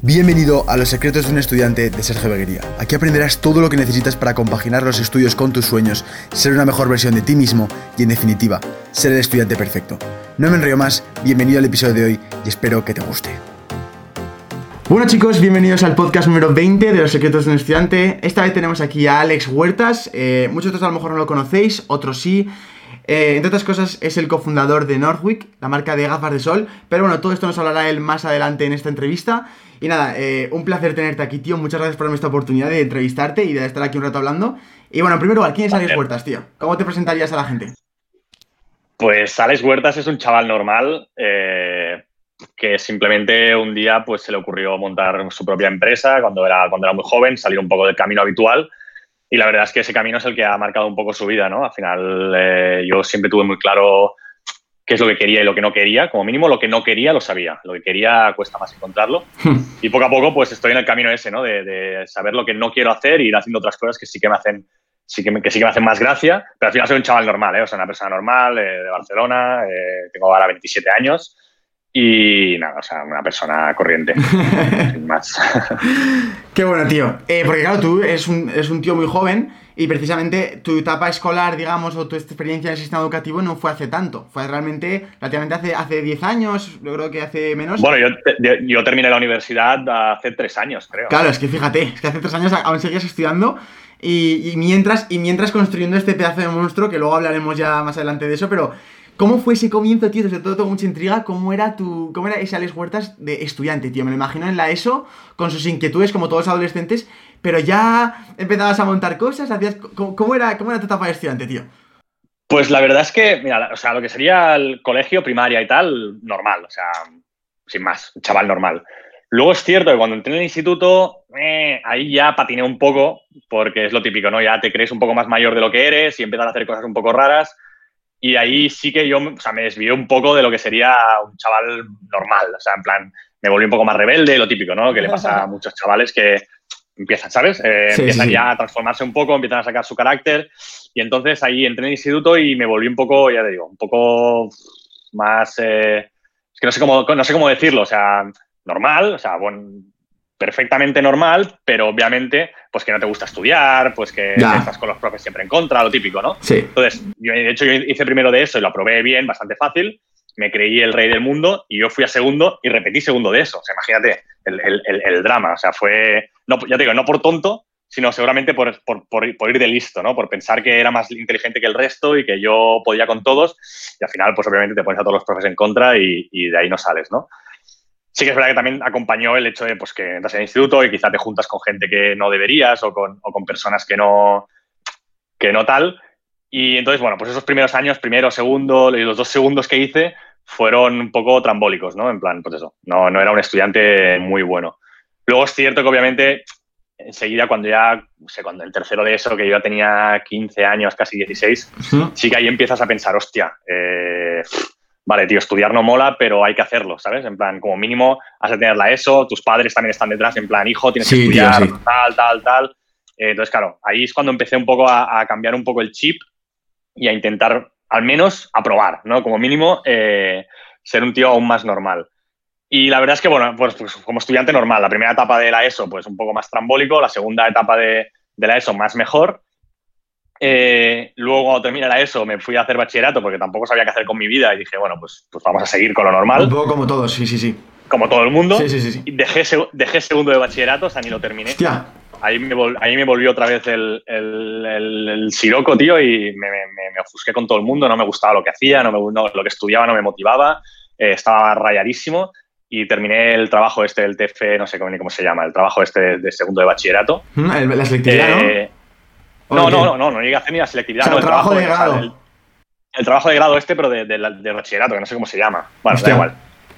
Bienvenido a Los Secretos de un Estudiante de Sergio Beguería. Aquí aprenderás todo lo que necesitas para compaginar los estudios con tus sueños, ser una mejor versión de ti mismo y, en definitiva, ser el estudiante perfecto. No me enrollo más, bienvenido al episodio de hoy y espero que te guste. Bueno chicos, bienvenidos al podcast número 20 de Los Secretos de un Estudiante. Esta vez tenemos aquí a Alex Huertas. Eh, muchos de vosotros a lo mejor no lo conocéis, otros sí. Eh, entre otras cosas, es el cofundador de Northwick, la marca de gafas de sol. Pero bueno, todo esto nos hablará él más adelante en esta entrevista. Y nada, eh, un placer tenerte aquí, tío. Muchas gracias por darme esta oportunidad de entrevistarte y de estar aquí un rato hablando. Y bueno, en primer lugar, ¿quién es Alex Huertas, tío? ¿Cómo te presentarías a la gente? Pues Alex Huertas es un chaval normal eh, que simplemente un día pues, se le ocurrió montar su propia empresa cuando era, cuando era muy joven, salir un poco del camino habitual. Y la verdad es que ese camino es el que ha marcado un poco su vida, ¿no? Al final eh, yo siempre tuve muy claro qué es lo que quería y lo que no quería. Como mínimo lo que no quería lo sabía. Lo que quería cuesta más encontrarlo. Hmm. y poco a poco pues estoy en el camino ese, ¿no? De, saber lo que no quiero hacer y ir haciendo otras cosas que sí que me hacen sí que, me, que sí que me hacen más gracia, pero al final soy un chaval normal, ¿eh? o sea, una persona normal eh, de Barcelona, eh, tengo ahora 27 años y nada, o sea, una persona corriente, sin más. Qué bueno, tío. Eh, porque claro, tú eres un, eres un tío muy joven y precisamente tu etapa escolar, digamos, o tu experiencia en el sistema educativo no fue hace tanto. Fue realmente, relativamente hace, hace 10 años, yo creo que hace menos. Bueno, yo, yo, terminé la universidad hace 3 años, creo. Claro, es que fíjate, es que hace 3 años aún seguías estudiando y, y, mientras, y mientras construyendo este pedazo de monstruo, que luego hablaremos ya más adelante de eso, pero ¿Cómo fue ese comienzo, tío? Desde todo tengo mucha intriga. ¿Cómo era tu, cómo era ese Alex Huertas de estudiante, tío? Me lo imagino en la ESO, con sus inquietudes como todos los adolescentes, pero ya empezabas a montar cosas, hacías... ¿Cómo, era, cómo era tu etapa de estudiante, tío? Pues la verdad es que, mira, o sea, lo que sería el colegio, primaria y tal, normal, o sea, sin más, chaval normal. Luego es cierto que cuando entré en el instituto, eh, ahí ya patiné un poco, porque es lo típico, ¿no? Ya te crees un poco más mayor de lo que eres y empiezas a hacer cosas un poco raras. Y ahí sí que yo, o sea, me desvié un poco de lo que sería un chaval normal. O sea, en plan, me volví un poco más rebelde, lo típico, ¿no? Que le pasa a muchos chavales que empiezan, ¿sabes? Eh, empiezan ya a transformarse un poco, empiezan a sacar su carácter. Y entonces ahí entré en el instituto y me volví un poco, ya te digo, un poco más. Eh, es que no sé cómo, no sé cómo decirlo, o sea, normal, o sea, bueno, perfectamente normal, pero obviamente, pues que no te gusta estudiar, pues que estás con los profes siempre en contra, lo típico, ¿no? Sí. Entonces, yo, de hecho, yo hice primero de eso y lo aprobé bien, bastante fácil, me creí el rey del mundo y yo fui a segundo y repetí segundo de eso. O sea, imagínate el, drama, o sea, fue, no, ya te digo, no por tonto, sino seguramente por, ir de listo, ¿no? Por pensar que era más inteligente que el resto y que yo podía con todos y al final, pues obviamente te pones a todos los profes en contra y, y de ahí no sales, ¿no? Sí que es verdad que también acompañó el hecho de pues, que entras al instituto y quizá te juntas con gente que no deberías o con, o con personas que no, que no tal. Y entonces, bueno, pues esos primeros años, primero, segundo, y los dos segundos que hice fueron un poco trambólicos, ¿no? En plan, pues eso, no, no era un estudiante muy bueno. Luego es cierto que obviamente enseguida cuando ya, no sé, cuando el tercero de eso, que yo ya tenía 15 años, casi 16, sí que ahí empiezas a pensar, hostia, eh, vale, tío, estudiar no mola, pero hay que hacerlo, ¿sabes? En plan, como mínimo has de tener la ESO, tus padres también están detrás, en plan, hijo, tienes que estudiar, tal, tal, tal. Eh, entonces, claro, ahí es cuando empecé un poco a, cambiar un poco el chip y a intentar al menos aprobar, ¿no? Como mínimo, eh, ser un tío aún más normal. Y la verdad es que, bueno, pues, pues, como estudiante normal, la primera etapa de la ESO, pues un poco más trambólico, la segunda etapa de, de la ESO más mejor, eh, luego, cuando terminé la ESO, me fui a hacer bachillerato porque tampoco sabía qué hacer con mi vida y dije, bueno, pues, pues vamos a seguir con lo normal. Un poco como todos, sí, sí, sí. Como todo el mundo. Sí, sí, sí. Y dejé, dejé segundo de bachillerato, o sea, ni lo terminé. Hostia. Ahí me, ahí me volvió otra vez el, el, el, siroco, tío, y me, me, me, ofusqué con todo el mundo. No me gustaba lo que hacía, no me, no, lo que estudiaba no me motivaba. Eh, estaba rayadísimo y terminé el trabajo este del TF, no sé cómo, ni cómo se llama, el trabajo este de segundo de bachillerato. Mm, la selectividad, eh, ¿no? No, no, no, no, no llegué a hacer ni la selectividad. el, trabajo, de grado. el, trabajo de grado este, pero de, de, bachillerato, que no sé cómo se llama. Bueno, da igual.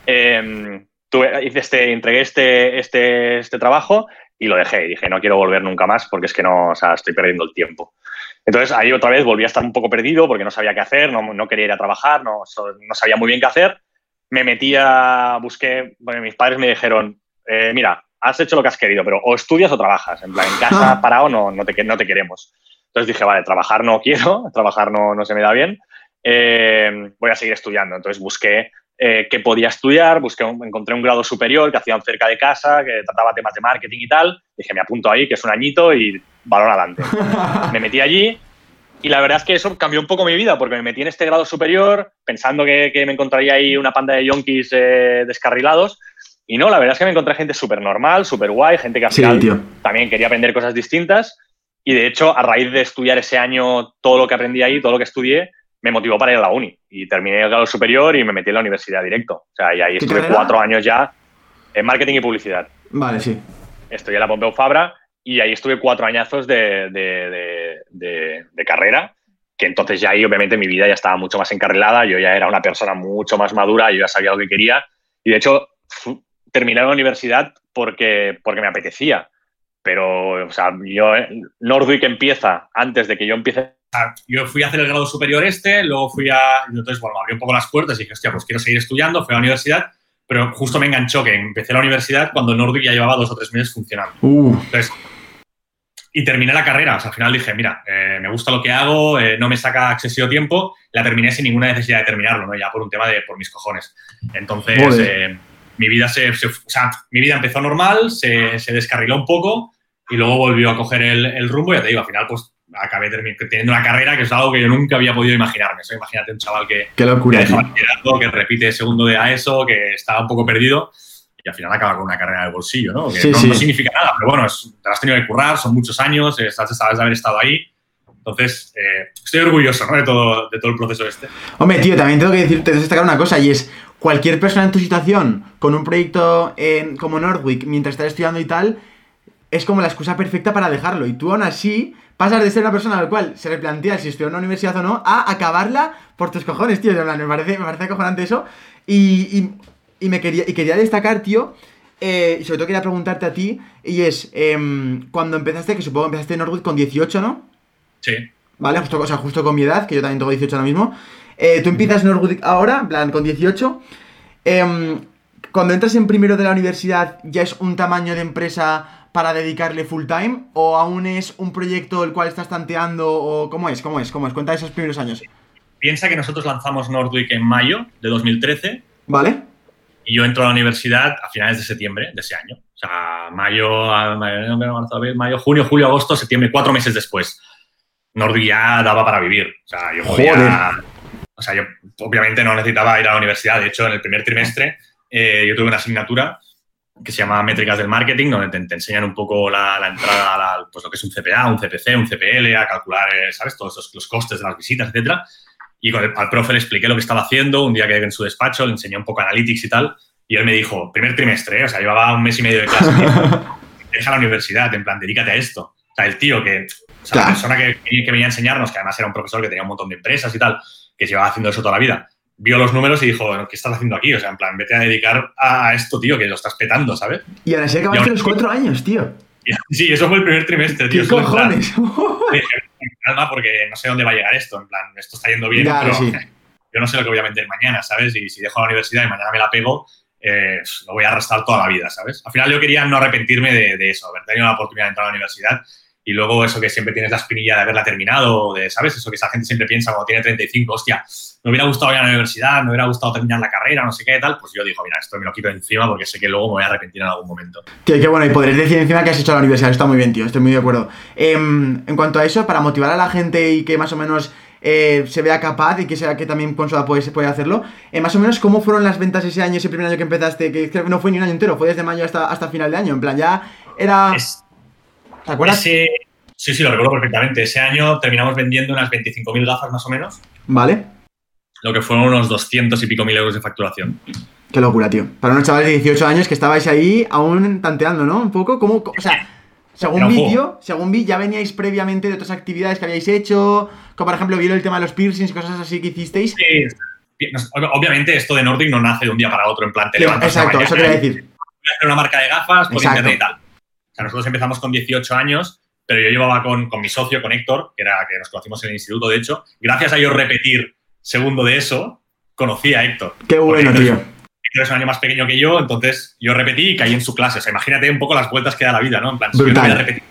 Eh, tuve, hice este, entregué este, este, este trabajo y lo dejé. Y dije, no quiero volver nunca más porque es que no, o sea, estoy perdiendo el tiempo. Entonces ahí otra vez volví a estar un poco perdido porque no sabía qué hacer, no, no quería ir a trabajar, no, no, sabía muy bien qué hacer. Me metía, busqué, bueno, mis padres me dijeron, eh, mira, has hecho lo que has querido, pero o estudias o trabajas. En plan, en casa parado no, no, te, no te queremos. Entonces dije, vale, trabajar no quiero, trabajar no, no se me da bien, eh, voy a seguir estudiando. Entonces busqué eh, qué podía estudiar, busqué encontré un grado superior que hacían cerca de casa, que trataba temas de marketing y tal. Dije, me apunto ahí, que es un añito y balón adelante. me metí allí y la verdad es que eso cambió un poco mi vida, porque me metí en este grado superior pensando que, me encontraría ahí una panda de yonkis eh, descarrilados. Y no, la verdad es que me encontré gente súper normal, súper guay, gente que al final también quería aprender cosas distintas. Y de hecho, a raíz de estudiar ese año todo lo que aprendí ahí, todo lo que estudié, me motivó para ir a la uni. Y terminé el grado superior y me metí en la universidad directo. O sea, y ahí estuve cuatro años ya en marketing y publicidad. Vale, sí. Estoy en la Pompeu Fabra y ahí estuve cuatro añazos de, de, carrera, que entonces ya ahí obviamente mi vida ya estaba mucho más encarrilada, yo ya era una persona mucho más madura, yo ya sabía lo que quería y de hecho terminé la universidad porque, porque me apetecía. Pero, o sea, yo, Nordwick empieza antes de que yo empiece yo fui a hacer el grado superior este, luego fui a. Entonces, bueno, me abrió un poco las puertas y dije, hostia, pues quiero seguir estudiando, fui a la universidad, pero justo me enganchó que empecé la universidad cuando Nordic ya llevaba dos o tres meses funcionando. Uh. Entonces, y terminé la carrera. O sea, al final dije, mira, eh, me gusta lo que hago, eh, no me saca excesivo tiempo, la terminé sin ninguna necesidad de terminarlo, ¿no? Ya por un tema de por mis cojones. Entonces, eh, mi vida se, o sea, mi vida empezó normal, se, se, descarriló un poco y luego volvió a coger el, el rumbo. Y ya te digo, al final, pues acabé teniendo una carrera que es algo que yo nunca había podido imaginarme. imagínate un chaval que, Qué locura, que, que repite segundo de AESO, que estaba un poco perdido y al final acaba con una carrera de bolsillo, ¿no? Que no, significa nada, pero bueno, te has tenido que currar, son muchos años, estás, sabes de haber estado ahí. Entonces, eh, estoy orgulloso ¿no? de, todo, de todo el proceso este. Hombre, tío, también tengo que decirte, destacar una cosa, y es, cualquier persona en tu situación, con un proyecto como Nordwick, mientras estás estudiando y tal, es como la excusa perfecta para dejarlo. Y tú aún así pasas de ser una persona al cual se replantea si estudiar en una universidad o no, a acabarla por tus cojones, tío. Me parece, me parece acojonante eso. Y, y, me quería, y quería destacar, tío, eh, y sobre todo quería preguntarte a ti, y es, em, cuando empezaste, que supongo que empezaste en Norwood con 18, ¿no? Sí. Vale, justo, o sea, justo con mi edad, que yo también tengo 18 ahora mismo. Eh, tú empiezas en Norwood ahora, en plan, con 18. Em, cuando entras en primero de la universidad, ¿ya es un tamaño de empresa para dedicarle full time? ¿O aún es un proyecto el cual estás tanteando? ¿O cómo es? ¿Cómo es? ¿Cómo es? Cuenta esos primeros años. Piensa que nosotros lanzamos Nordwick en mayo de 2013. ¿Vale? Y yo entro a la universidad a finales de septiembre de ese año. O sea, mayo, mayo, junio, julio, agosto, septiembre, cuatro meses después. Nordwick ya daba para vivir. O sea, yo podía... Sea, yo obviamente no necesitaba ir a la universidad. De hecho, en el primer trimestre eh, yo tuve una asignatura que se llama Métricas del Marketing, donde te, enseñan un poco la, entrada, a pues lo que es un CPA, un CPC, un CPL, a calcular, eh, ¿sabes? Todos los, costes de las visitas, etcétera. Y con el, al profe le expliqué lo que estaba haciendo, un día que en su despacho, le enseñé un poco analytics y tal, y él me dijo, primer trimestre, ¿eh? o sea, llevaba un mes y medio de clase, deja la universidad, en plan, dedícate a esto. O sea, el tío que, o sea, la persona que, que venía a enseñarnos, que además era un profesor que tenía un montón de empresas y tal, que llevaba haciendo eso toda la vida, vio los números y dijo, ¿qué estás haciendo aquí? O sea, en plan, vete a dedicar a esto, tío, que lo estás petando, ¿sabes? Y ahora sí acabaste los cuatro años, tío. Sí, eso fue el primer trimestre, tío. ¿Qué cojones? calma, porque no sé dónde va a llegar esto. En plan, esto está yendo bien, pero yo no sé lo que voy a meter mañana, ¿sabes? Y si dejo la universidad y mañana me la pego, eh, lo voy a arrastrar toda la vida, ¿sabes? Al final yo quería no arrepentirme de, de eso, haber tenido la oportunidad de entrar a la universidad y luego eso que siempre tienes la espinilla de haberla terminado, de, ¿sabes? Eso que esa gente siempre piensa cuando tiene 35, hostia, me hubiera gustado ir a la universidad, me hubiera gustado terminar la carrera, no sé qué tal, pues yo digo, mira, esto me lo quito encima porque sé que luego me voy a arrepentir en algún momento. Tío, qué bueno, y podréis decir encima que has hecho la universidad, está muy bien, tío, estoy muy de acuerdo. Em, en cuanto a eso, para motivar a la gente y que más o menos eh, se vea capaz y que sea que también Consola puede, puede hacerlo. Eh, más o menos, ¿cómo fueron las ventas ese año, ese primer año que empezaste? Que, que no fue ni un año entero, fue desde mayo hasta, hasta final de año. En plan, ya era. ¿Te acuerdas? Sí, sí, lo recuerdo perfectamente. Ese año terminamos vendiendo unas 25.000 gafas más o menos. Vale. Lo que fueron unos 200 y pico mil euros de facturación. Qué locura, tío. Para unos chavales de 18 años que estabais ahí aún tanteando, ¿no? Un poco, ¿cómo? O sea, según vídeo, según vi, ya veníais previamente de otras actividades que habíais hecho, como por ejemplo, vieron el tema de los piercings y cosas así que hicisteis. Sí. Obviamente esto de Nordic no nace de un día para otro en plan Exacto, eso quería decir. Voy a hacer una marca de gafas por internet y tal. O sea, nosotros empezamos con 18 años pero yo llevaba con, con, mi socio, con Héctor, que era que nos conocimos en el instituto, de hecho. Gracias a yo repetir segundo de eso, conocí a Héctor. Qué bueno, tío. Héctor es un año más pequeño que yo, entonces yo repetí y caí en su clase. O sea, imagínate un poco las vueltas que da la vida, ¿no? En plan, si yo no hubiera repetido,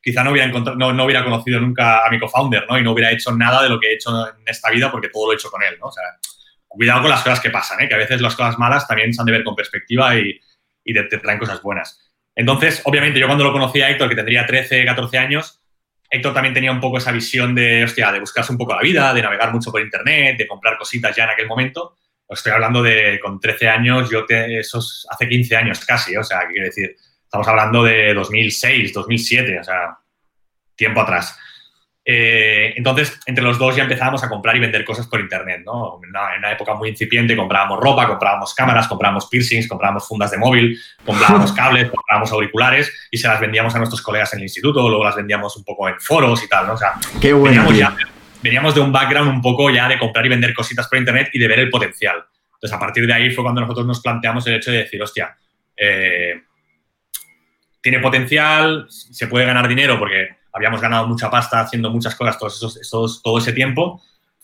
quizá no hubiera, no, no, hubiera conocido nunca a mi co-founder, ¿no? Y no hubiera hecho nada de lo que he hecho en esta vida porque todo lo he hecho con él, ¿no? O sea, cuidado con las cosas que pasan, ¿eh? que a veces las cosas malas también se han de ver con perspectiva y, y te, traen cosas buenas. Entonces, obviamente, yo cuando lo conocí a Héctor, que tendría 13, 14 años, Héctor también tenía un poco esa visión de, hostia, de buscarse un poco la vida, de navegar mucho por internet, de comprar cositas ya en aquel momento. estoy hablando de con 13 años, yo te, eso es hace 15 años casi, o sea, quiero decir, estamos hablando de 2006, 2007, o sea, tiempo atrás. Eh, entonces, entre los dos ya empezábamos a comprar y vender cosas por internet, ¿no? En una, época muy incipiente comprábamos ropa, comprábamos cámaras, comprábamos piercings, comprábamos fundas de móvil, comprábamos cables, comprábamos auriculares y se las vendíamos a nuestros colegas en el instituto, luego las vendíamos un poco en foros y tal, ¿no? O sea, Qué bueno, veníamos, de un background un poco ya de comprar y vender cositas por internet y de ver el potencial. Entonces, a partir de ahí fue cuando nosotros nos planteamos el hecho de decir, hostia, eh, tiene potencial, se puede ganar dinero porque habíamos ganado mucha pasta haciendo muchas cosas todos esos, todo ese tiempo.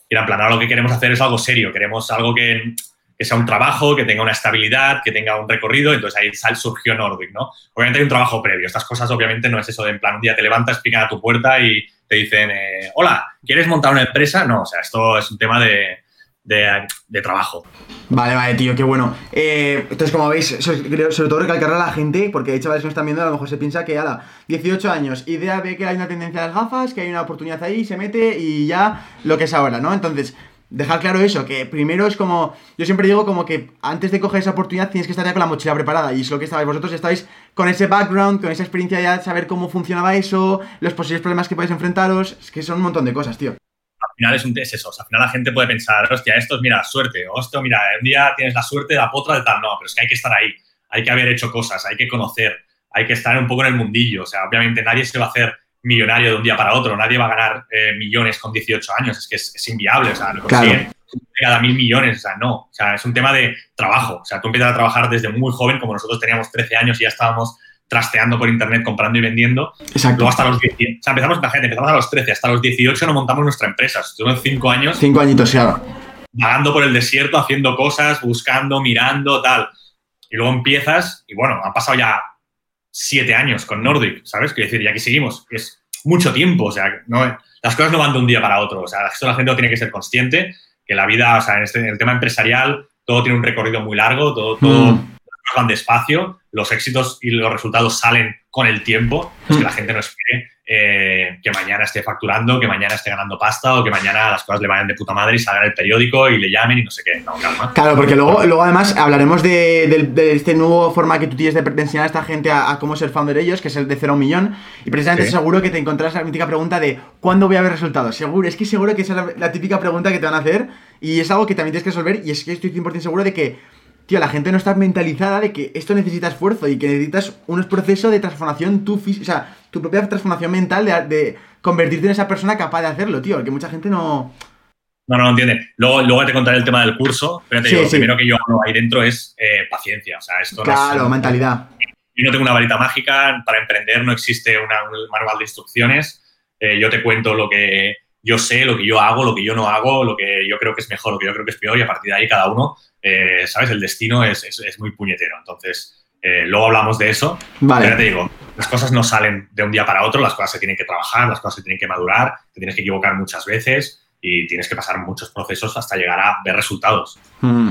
Y en plan, ahora lo que queremos hacer es algo serio, queremos algo que, que, sea un trabajo, que tenga una estabilidad, que tenga un recorrido. Entonces ahí surgió Nordic, ¿no? Obviamente hay un trabajo previo. Estas cosas obviamente no es eso de en plan, un día te levantas, pican a tu puerta y te dicen, eh, hola, ¿quieres montar una empresa? No, o sea, esto es un tema de, de, trabajo. Vale, vale, tío, qué bueno. Eh, entonces, como veis, sobre, todo recalcar a la gente, porque hay chavales que nos están viendo, a lo mejor se piensa que, ala, 18 años, idea ve que hay una tendencia a las gafas, que hay una oportunidad ahí, se mete y ya lo que es ahora, ¿no? Entonces, dejar claro eso, que primero es como, yo siempre digo como que antes de coger esa oportunidad tienes que estar ya con la mochila preparada y es lo que estabais vosotros, estáis con ese background, con esa experiencia ya saber cómo funcionaba eso, los posibles problemas que podéis enfrentaros, es que son un montón de cosas, tío al final es, un, es eso. al final la gente puede pensar, hostia, esto es, mira, suerte. O esto, mira, un día tienes la suerte, la potra de tal. No, pero es que hay que estar ahí. Hay que haber hecho cosas, hay que conocer, hay que estar un poco en el mundillo. O sea, obviamente nadie se va a hacer millonario de un día para otro. Nadie va a ganar eh, millones con 18 años. Es que es, inviable. O sea, lo consiguen cada mil millones. O sea, no. O sea, es un tema de trabajo. O sea, tú empiezas a trabajar desde muy joven, como nosotros teníamos 13 años y ya estábamos trasteando por internet, comprando y vendiendo. Exacto. Luego hasta los 10, o sea, empezamos, la gente, empezamos a los 13, hasta los 18 no montamos nuestra empresa. Estuvimos 5 años. 5 añitos, ya. Vagando por el desierto, haciendo cosas, buscando, mirando, tal. Y luego empiezas, y bueno, han pasado ya 7 años con Nordic, ¿sabes? Quiero decir, y aquí seguimos. Es mucho tiempo, o sea, no, las cosas no van de un día para otro. O sea, esto la gente tiene que ser consciente, que la vida, o sea, en, este, el tema empresarial, todo tiene un recorrido muy largo, todo, todo mm. Van despacio los éxitos y los resultados salen con el tiempo, que la gente no espere eh, que mañana esté facturando, que mañana esté ganando pasta o que mañana las cosas le vayan de puta madre y salgan el periódico y le llamen y no sé qué. No, calma. Claro, porque luego, luego además hablaremos de, este nuevo forma que tú tienes de, enseñar a esta gente a, cómo ser founder ellos, que es el de cero a un millón. Y precisamente seguro que te encontrarás la mítica pregunta de ¿cuándo voy a ver resultados? Seguro, es que seguro que esa es la, la típica pregunta que te van a hacer y es algo que también tienes que resolver y es que estoy 100% seguro de que tío, la gente no está mentalizada de que esto necesita esfuerzo y que necesitas un proceso de transformación, tu, o sea, tu propia transformación mental de, convertirte en esa persona capaz de hacerlo, tío, que mucha gente no... No, no, no entiende. Luego, luego te contaré el tema del curso, pero te digo, lo primero que yo hago ahí dentro es eh, paciencia. O sea, esto claro, no mentalidad. Yo no tengo una varita mágica, para emprender no existe un manual de instrucciones. Eh, yo te cuento lo que yo sé, lo que yo hago, lo que yo no hago, lo que yo creo que es mejor, lo que yo creo que es peor y a partir de ahí cada uno eh, ¿sabes? El destino es, es, muy puñetero. Entonces, eh, luego hablamos de eso. Vale. Pero te digo, las cosas no salen de un día para otro, las cosas se tienen que trabajar, las cosas se tienen que madurar, te tienes que equivocar muchas veces y tienes que pasar muchos procesos hasta llegar a ver resultados. Mm.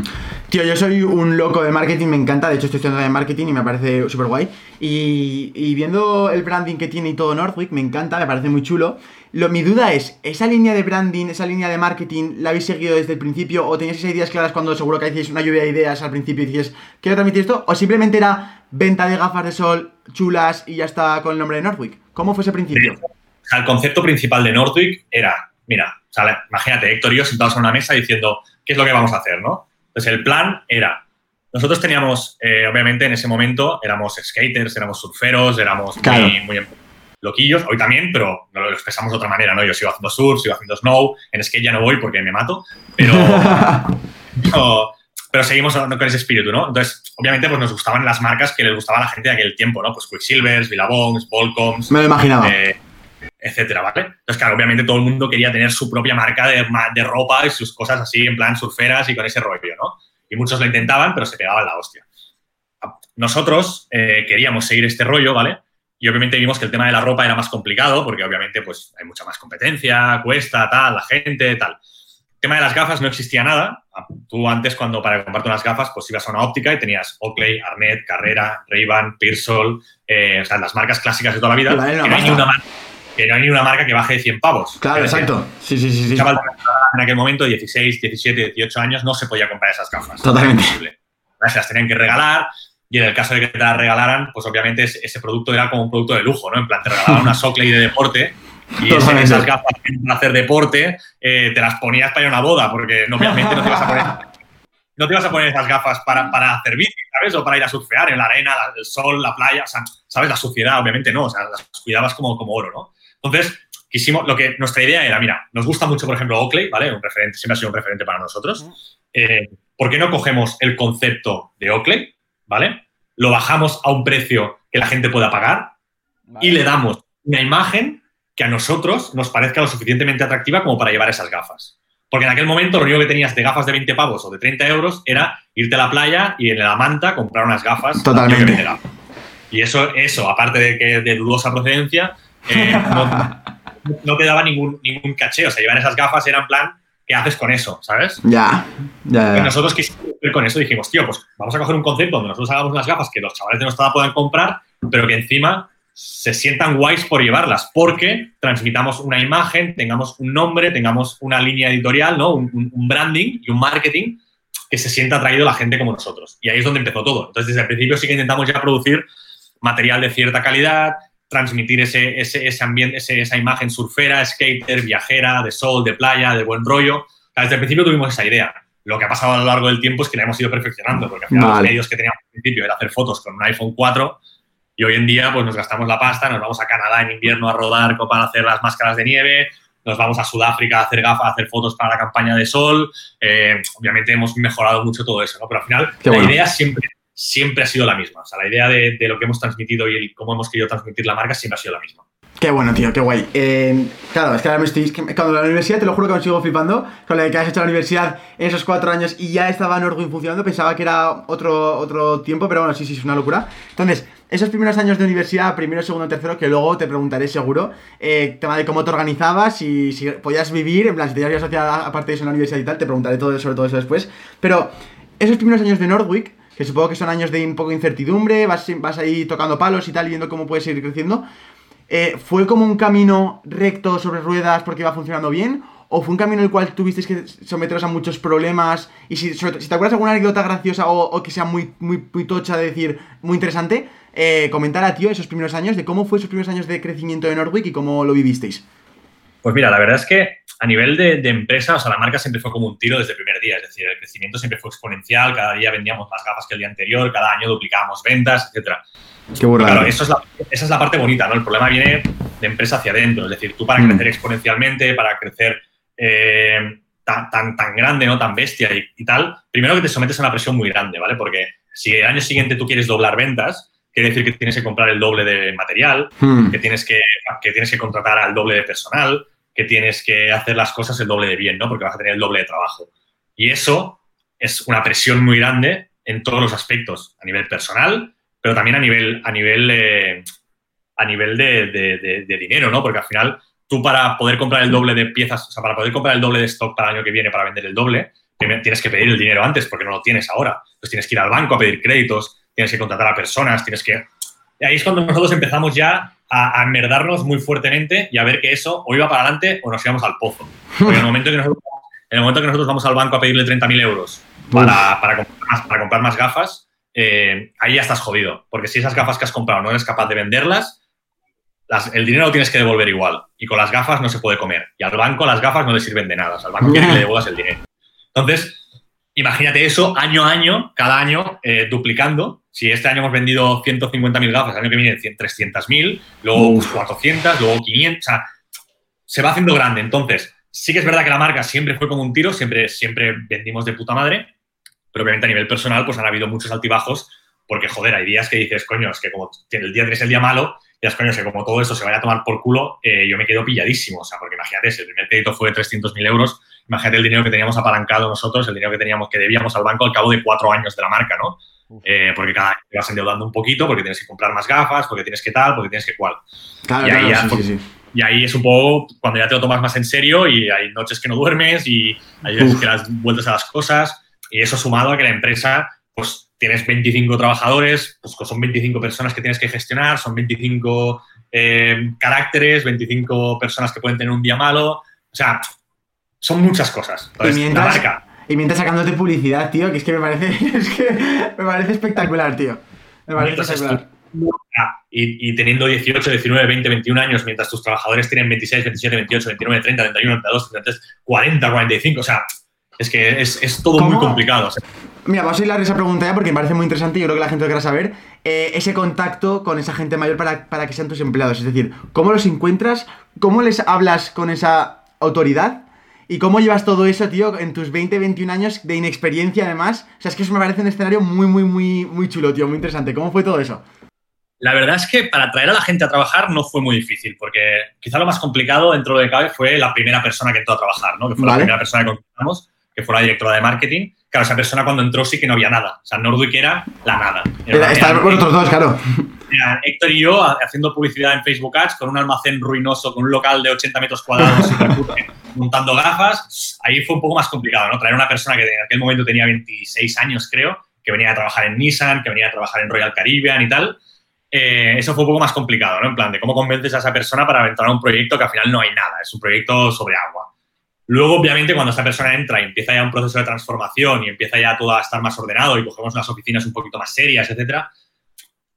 Tío, yo soy un loco de marketing, me encanta, de hecho estoy estudiando de marketing y me parece súper guay. Y, y, viendo el branding que tiene y todo Northwick, me encanta, me parece muy chulo. Lo, mi duda es, ¿esa línea de branding, esa línea de marketing, la habéis seguido desde el principio o teníais esas ideas claras cuando seguro que hacíais una lluvia de ideas al principio y dices, quiero transmitir esto? ¿O simplemente era venta de gafas de sol chulas y ya está con el nombre de Northwick? ¿Cómo fue ese principio? El concepto principal de Northwick era, mira, imagínate, Héctor y yo sentados en una mesa diciendo, ¿qué es lo que vamos a hacer, no? Entonces el plan era, nosotros teníamos, eh, obviamente en ese momento éramos skaters, éramos surferos, éramos muy, muy loquillos, hoy también, pero lo expresamos de otra manera, ¿no? Yo sigo haciendo surf, sigo haciendo snow, en skate ya no voy porque me mato, pero, pero, seguimos con ese espíritu, ¿no? Entonces, obviamente, pues nos gustaban las marcas que les gustaba a la gente de aquel tiempo, ¿no? Pues Quicksilvers, Billabongs, Volcoms. Me lo imaginaba. Eh, etcétera, ¿vale? Entonces, claro, obviamente todo el mundo quería tener su propia marca de, de ropa y sus cosas así, en plan surferas y con ese rollo, ¿no? Y muchos lo intentaban, pero se pegaban la hostia. Nosotros eh, queríamos seguir este rollo, ¿vale? Y obviamente vimos que el tema de la ropa era más complicado porque obviamente pues hay mucha más competencia, cuesta, tal, la gente, tal. tema de las gafas no existía nada. Tú antes, cuando para comprarte unas gafas, pues ibas a una óptica y tenías Oakley, Arnett, Carrera, Ray-Ban, Pearsall, eh, o sea, las marcas clásicas de toda la vida. Que, no hay ni una marca, que no hay ni una marca que baje de 100 pavos. Claro, exacto. Sí, sí, sí. sí. en aquel momento, 16, 17, 18 años, no se podía comprar esas gafas. Totalmente. Se las tenían que regalar y en el caso de que te las regalaran, pues obviamente ese producto era como un producto de lujo, ¿no? En plan, te regalaban una Oakley de deporte y esas gafas para hacer deporte eh, te las ponías para ir a una boda, porque obviamente no te ibas a poner, no te ibas a poner esas gafas para, para hacer bici, ¿sabes? O para ir a surfear en la arena, el sol, la playa, o sea, ¿sabes? La suciedad, obviamente no, o sea, las cuidabas como, como oro, ¿no? Entonces, quisimos, lo que nuestra idea era, mira, nos gusta mucho, por ejemplo, Oakley, ¿vale? Un referente, siempre ha sido un referente para nosotros. Eh, ¿Por qué no cogemos el concepto de Oakley, ¿vale? Lo bajamos a un precio que la gente pueda pagar y le damos una imagen que a nosotros nos parezca lo suficientemente atractiva como para llevar esas gafas. Porque en aquel momento lo único que tenías de gafas de 20 pavos o de 30 euros era irte a la playa y en la manta comprar unas gafas. Totalmente. Y eso, eso, aparte de que de dudosa procedencia, eh, no, te daba ningún, ningún caché. O sea, llevar esas gafas era en plan, ¿qué haces con eso? ¿Sabes? Ya, ya, Nosotros quisimos ir con eso dijimos, tío, pues vamos a coger un concepto donde nosotros hagamos unas gafas que los chavales de nuestra edad puedan comprar, pero que encima se sientan guays por llevarlas, porque transmitamos una imagen, tengamos un nombre, tengamos una línea editorial, ¿no? Un, branding y un marketing que se sienta atraído la gente como nosotros. Y ahí es donde empezó todo. Entonces, desde el principio sí que intentamos ya producir material de cierta calidad, transmitir ese, ese, ambiente, esa imagen surfera, skater, viajera, de sol, de playa, de buen rollo. Desde el principio tuvimos esa idea. Lo que ha pasado a lo largo del tiempo es que la hemos ido perfeccionando, porque al final los medios que teníamos al principio era hacer fotos con un iPhone 4 y hoy en día, pues nos gastamos la pasta, nos vamos a Canadá en invierno a rodar para hacer las máscaras de nieve, nos vamos a Sudáfrica a hacer gafas, a hacer fotos para la campaña de sol. Eh, obviamente hemos mejorado mucho todo eso, ¿no? Pero al final la idea siempre, siempre ha sido la misma. O sea, la idea de, de, lo que hemos transmitido y cómo hemos querido transmitir la marca siempre ha sido la misma. Qué bueno, tío, qué guay. Eh, claro, es que ahora me estoy. Cuando la universidad, te lo juro que me sigo flipando, con la que has hecho la universidad esos cuatro años y ya estaba Norwin funcionando, pensaba que era otro, otro tiempo, pero bueno, sí, sí, es una locura. Entonces, esos primeros años de universidad, primero, segundo, tercero, que luego te preguntaré seguro, eh, tema de cómo te organizabas, y si podías vivir, en plan, si tenías vida aparte de eso en la universidad y tal, te preguntaré todo sobre todo eso después. Pero esos primeros años de Nordwick, que supongo que son años de un poco de incertidumbre, vas, vas ahí tocando palos y tal, viendo cómo puedes ir creciendo. Eh, ¿Fue como un camino recto sobre ruedas porque iba funcionando bien? ¿O fue un camino en el cual tuvisteis que someteros a muchos problemas? Y si, si te acuerdas alguna anécdota graciosa o, que sea muy, muy, muy tocha de decir, muy interesante, eh, comentar a tío esos primeros años, de cómo fue esos primeros años de crecimiento de Nordwick y cómo lo vivisteis. Pues mira, la verdad es que a nivel de, de, empresa, o sea, la marca siempre fue como un tiro desde el primer día, es decir, el crecimiento siempre fue exponencial, cada día vendíamos más gafas que el día anterior, cada año duplicábamos ventas, etcétera. Qué bueno. Claro, eso es la, esa es la parte bonita, ¿no? El problema viene de empresa hacia adentro, es decir, tú para mm. crecer exponencialmente, para crecer eh, tan, tan, tan, grande, ¿no? Tan bestia y, tal, primero que te sometes a una presión muy grande, ¿vale? Porque si el año siguiente tú quieres doblar ventas, quiere decir que tienes que comprar el doble de material, mm. que, tienes que, que tienes que contratar al doble de personal, que tienes que hacer las cosas el doble de bien, ¿no? Porque vas a tener el doble de trabajo. Y eso es una presión muy grande en todos los aspectos, a nivel personal, pero también a nivel, a nivel, eh, a nivel de, dinero, ¿no? Porque al final tú para poder comprar el doble de piezas, o sea, para poder comprar el doble de stock para el año que viene para vender el doble, tienes que pedir el dinero antes porque no lo tienes ahora. Entonces tienes que ir al banco a pedir créditos, tienes que contratar a personas, tienes que... Y ahí es cuando nosotros empezamos ya a, a muy fuertemente y a ver que eso o iba para adelante o nos íbamos al pozo. Porque en el momento que nosotros, en el momento que nosotros vamos al banco a pedirle 30.000 euros para, para, comprar más, para, comprar más, gafas, eh, ahí ya estás jodido. Porque si esas gafas que has comprado no eres capaz de venderlas, el dinero lo tienes que devolver igual. Y con las gafas no se puede comer. Y al banco las gafas no le sirven de nada. al banco quiere que le devuelvas el dinero. Entonces, imagínate eso año a año, cada año, eh, duplicando si este año hemos vendido 150.000 gafas, el año que viene 300.000, luego 400, luego 500, o sea, se va haciendo grande. Entonces, sí que es verdad que la marca siempre fue como un tiro, siempre, siempre vendimos de puta madre, pero obviamente a nivel personal pues han habido muchos altibajos porque, joder, hay días que dices, coño, es que como el día 3 es el día malo, y es coño, es que como todo esto se vaya a tomar por culo, eh, yo me quedo pilladísimo. O sea, porque imagínate, si el primer crédito fue de 300.000 euros, imagínate el dinero que teníamos apalancado nosotros, el dinero que teníamos que debíamos al banco al cabo de cuatro años de la marca, ¿no? Eh, porque cada año te vas endeudando un poquito, porque tienes que comprar más gafas, porque tienes que tal, porque tienes que cual. Claro, y ahí ya, sí, sí, Y ahí es un poco cuando ya te lo tomas más en serio y hay noches que no duermes y hay veces que las vueltas a las cosas. Y eso sumado a que la empresa, pues tienes 25 trabajadores, pues son 25 personas que tienes que gestionar, son 25 eh, caracteres, 25 personas que pueden tener un día malo. O sea, son muchas cosas. Entonces, mientras, la marca. Y mientras sacándote publicidad, tío, que es que me parece, es que me parece espectacular, tío. Me parece espectacular. Y, teniendo 18, 19, 20, 21 años, mientras tus trabajadores tienen 26, 27, 28, 29, 30, 31, 32, 33, 40, 45, o sea, es que es, es todo muy complicado. Mira, vamos a hilar esa pregunta ya porque me parece muy interesante y yo creo que la gente lo quiera saber. Eh, ese contacto con esa gente mayor para, para que sean tus empleados. Es decir, ¿cómo los encuentras? ¿Cómo les hablas con esa autoridad? ¿Y cómo llevas todo eso, tío, en tus 20, 21 años de inexperiencia además? O sea, es que eso me parece un escenario muy, muy, muy, muy chulo, tío, muy interesante. ¿Cómo fue todo eso? La verdad es que para traer a la gente a trabajar no fue muy difícil, porque quizá lo más complicado dentro de CABE fue la primera persona que entró a trabajar, ¿no? Que fue la primera persona que contratamos, que fue la directora de marketing. Claro, esa persona cuando entró sí que no había nada. O sea, Nordwick era la nada. Era, vosotros dos, claro. Héctor y yo haciendo publicidad en Facebook Ads con un almacén ruinoso, con un local de 80 metros cuadrados montando gafas, ahí fue un poco más complicado, ¿no? Traer una persona que en aquel momento tenía 26 años, creo, que venía a trabajar en Nissan, que venía a trabajar en Royal Caribbean y tal. Eh, eso fue un poco más complicado, ¿no? En plan, de cómo convences a esa persona para entrar a un proyecto que al final no hay nada, es un proyecto sobre agua. Luego, obviamente, cuando esta persona entra y empieza ya un proceso de transformación y empieza ya todo a estar más ordenado y cogemos unas oficinas un poquito más serias, etcétera,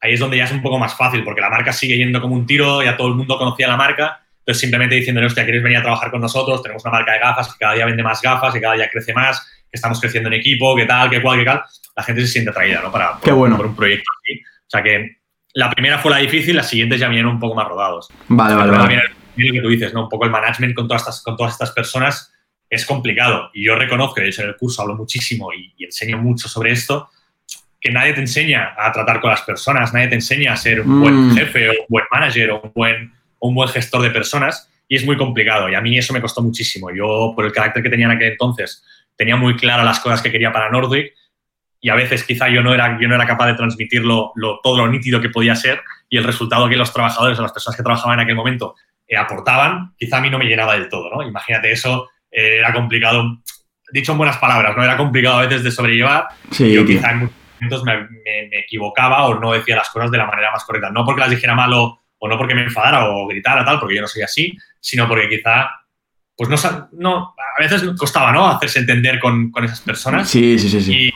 ahí es donde ya es un poco más fácil, porque la marca sigue yendo como un tiro, ya todo el mundo conocía la marca, entonces, simplemente diciéndole, hostia, ¿quieres venir a trabajar con nosotros? Tenemos una marca de gafas que cada día vende más gafas, que cada día crece más, que estamos creciendo en equipo, que tal, que cual, que tal. La gente se siente atraída, ¿no? Para, Qué bueno. por un proyecto así. O sea que la primera fue la difícil, las siguientes ya vienen un poco más rodados. Vale, vale, vale. Viene lo que tú dices, ¿no? Un poco el management con todas estas, con todas estas personas es complicado. Y yo reconozco, de hecho en el curso hablo muchísimo y, enseño mucho sobre esto, que nadie te enseña a tratar con las personas, nadie te enseña a ser un buen mm. jefe o un buen manager o un buen, un buen gestor de personas y es muy complicado. Y a mí eso me costó muchísimo. Yo, por el carácter que tenía en aquel entonces, tenía muy claras las cosas que quería para Nordwick y a veces quizá yo no era, yo no era capaz de transmitirlo lo, todo lo nítido que podía ser y el resultado que los trabajadores o las personas que trabajaban en aquel momento eh, aportaban, quizá a mí no me llenaba del todo, ¿no? Imagínate eso, eh, era complicado, dicho en buenas palabras, ¿no? Era complicado a veces de sobrellevar. Sí, yo quizá en muchos momentos me, me, equivocaba o no decía las cosas de la manera más correcta. No porque las dijera mal o, o no porque me enfadara o gritara tal, porque yo no soy así, sino porque quizá, pues no, no a veces costaba, ¿no? Hacerse entender con, con esas personas. Sí, sí, sí. sí. Y,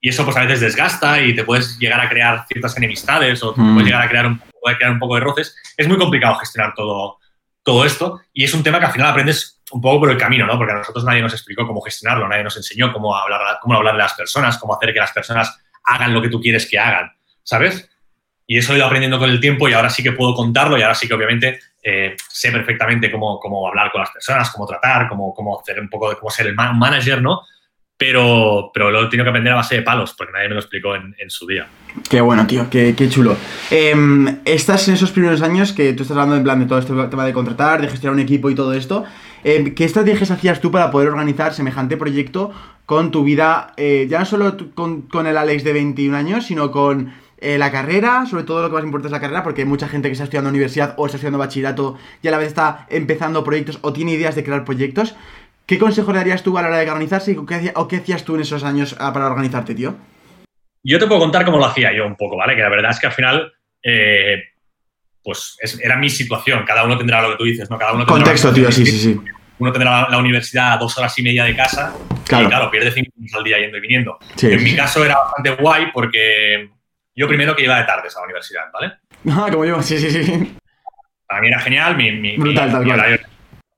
y, eso pues a veces desgasta y te puedes llegar a crear ciertas enemistades o puedes mm. llegar a crear un, puede crear un poco de roces. Es muy complicado gestionar todo, todo esto y es un tema que al final aprendes un poco por el camino, ¿no? Porque a nosotros nadie nos explicó cómo gestionarlo, nadie nos enseñó cómo hablar, cómo hablar de las personas, cómo hacer que las personas hagan lo que tú quieres que hagan, ¿sabes? Y eso he ido aprendiendo con el tiempo y ahora sí que puedo contarlo y ahora sí que obviamente eh, sé perfectamente cómo, cómo, hablar con las personas, cómo tratar, cómo, cómo hacer un poco de cómo ser el manager, ¿no? Pero, pero lo he tenido que aprender a base de palos porque nadie me lo explicó en, en su día. Qué bueno, tío, qué, qué chulo. Eh, estás en esos primeros años que tú estás hablando en plan de todo este tema de contratar, de gestionar un equipo y todo esto. Eh, ¿Qué estrategias hacías tú para poder organizar semejante proyecto con tu vida, eh, ya no solo con, el Alex de 21 años, sino con eh, la carrera, sobre todo lo que más importa es la carrera, porque hay mucha gente que está estudiando universidad o está estudiando bachillerato y a la vez está empezando proyectos o tiene ideas de crear proyectos. ¿Qué consejo le darías tú a la hora de organizarse o qué, o qué hacías tú en esos años ah, para organizarte, tío? Yo te puedo contar cómo lo hacía yo un poco, ¿vale? Que la verdad es que al final, pues era mi situación. Cada uno tendrá lo que tú dices, ¿no? Cada uno Contexto, tío, sí, sí, sí. Uno tendrá la, universidad a dos horas y media de casa claro. y, claro, pierde cinco minutos al día yendo y viniendo. en mi caso era bastante guay porque yo primero que iba de tardes a la universidad, ¿vale? Ah, como yo, sí, sí, sí. Para mí era genial, mi, mi, Brutal, mi, horario,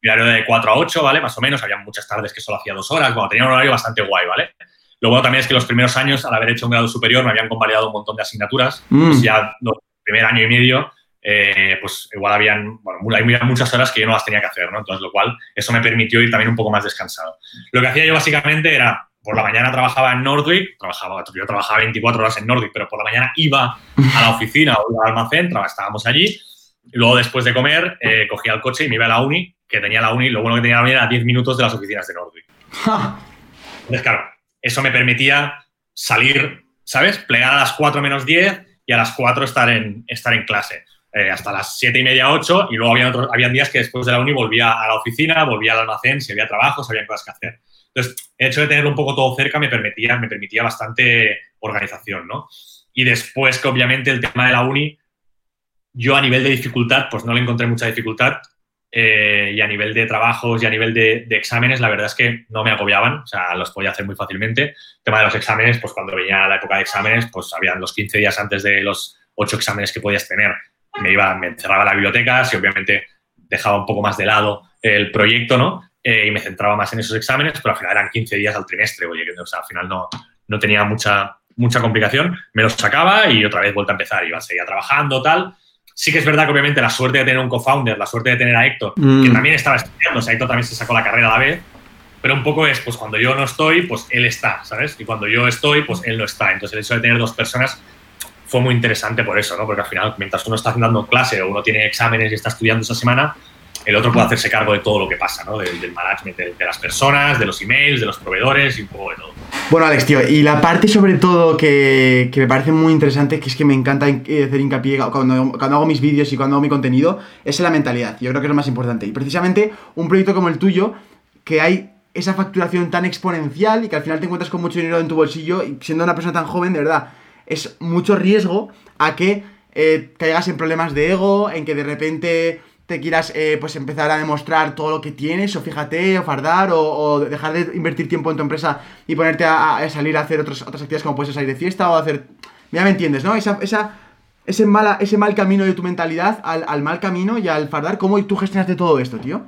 mi, horario, de 4 a 8, ¿vale? Más o menos, había muchas tardes que solo hacía dos horas, bueno, tenía un horario bastante guay, ¿vale? Lo bueno también es que los primeros años, al haber hecho un grado superior, me habían convalidado un montón de asignaturas, mm. pues ya el primer año y medio, eh, pues igual habían, bueno, había muchas horas que yo no las tenía que hacer, ¿no? Entonces, lo cual, eso me permitió ir también un poco más descansado. Lo que hacía yo básicamente era por la mañana trabajaba en Nordwick, trabajaba, yo trabajaba 24 horas en Nordwick, pero por la mañana iba a la oficina o al almacén, estábamos allí, y luego después de comer eh, cogía el coche y me iba a la uni, que tenía la uni, lo bueno que tenía la uni era 10 minutos de las oficinas de Nordwick. Entonces, claro, eso me permitía salir, ¿sabes? Plegar a las 4 menos 10 y a las 4 estar en, estar en clase. Eh, hasta las siete y media, ocho, y luego había otros, habían días que después de la uni volvía a la oficina, volvía al almacén, si había trabajo, si había cosas que hacer. Entonces, el hecho de tener un poco todo cerca me permitía, me permitía bastante organización, ¿no? Y después que obviamente el tema de la uni, yo a nivel de dificultad, pues no le encontré mucha dificultad. Eh, y a nivel de trabajos y a nivel de, exámenes, la verdad es que no me agobiaban, o sea, los podía hacer muy fácilmente. El tema de los exámenes, pues cuando venía la época de exámenes, pues habían los 15 días antes de los ocho exámenes que podías tener, me iba, me encerraba la biblioteca y obviamente dejaba un poco más de lado el proyecto, ¿no? Eh, y me centraba más en esos exámenes, pero al final eran 15 días al trimestre, oye, o sea, al final no, no tenía mucha, mucha complicación, me los sacaba y otra vez vuelta a empezar, iba, seguía trabajando, tal. Sí que es verdad que obviamente la suerte de tener un co-founder, la suerte de tener a Héctor, que Mm. también estaba estudiando, o sea, Héctor también se sacó la carrera a la vez, pero un poco es, pues cuando yo no estoy, pues él está, ¿sabes? Y cuando yo estoy, pues él no está. Entonces el hecho de tener dos personas fue muy interesante por eso, ¿no? Porque al final, mientras uno está dando clase o uno tiene exámenes y está estudiando esa semana, el otro puede hacerse cargo de todo lo que pasa, ¿no? Del, management de, las personas, de los emails, de los proveedores y un poco de todo. Bueno, Alex, tío, y la parte sobre todo que, me parece muy interesante, que es que me encanta eh, hacer hincapié cuando, cuando hago mis vídeos y cuando hago mi contenido, es en la mentalidad. Yo creo que es lo más importante. Y precisamente un proyecto como el tuyo, que hay esa facturación tan exponencial y que al final te encuentras con mucho dinero en tu bolsillo y siendo una persona tan joven, de verdad, es mucho riesgo a que eh, caigas en problemas de ego, en que de repente te quieras eh, pues empezar a demostrar todo lo que tienes, o fíjate, o fardar, o, dejar de invertir tiempo en tu empresa y ponerte a, salir a hacer otros, otras actividades como puedes salir de fiesta o hacer... Ya me entiendes, ¿no? Esa, ese, mala, ese mal camino de tu mentalidad al, al mal camino y al fardar, ¿cómo tú gestionaste todo esto, tío?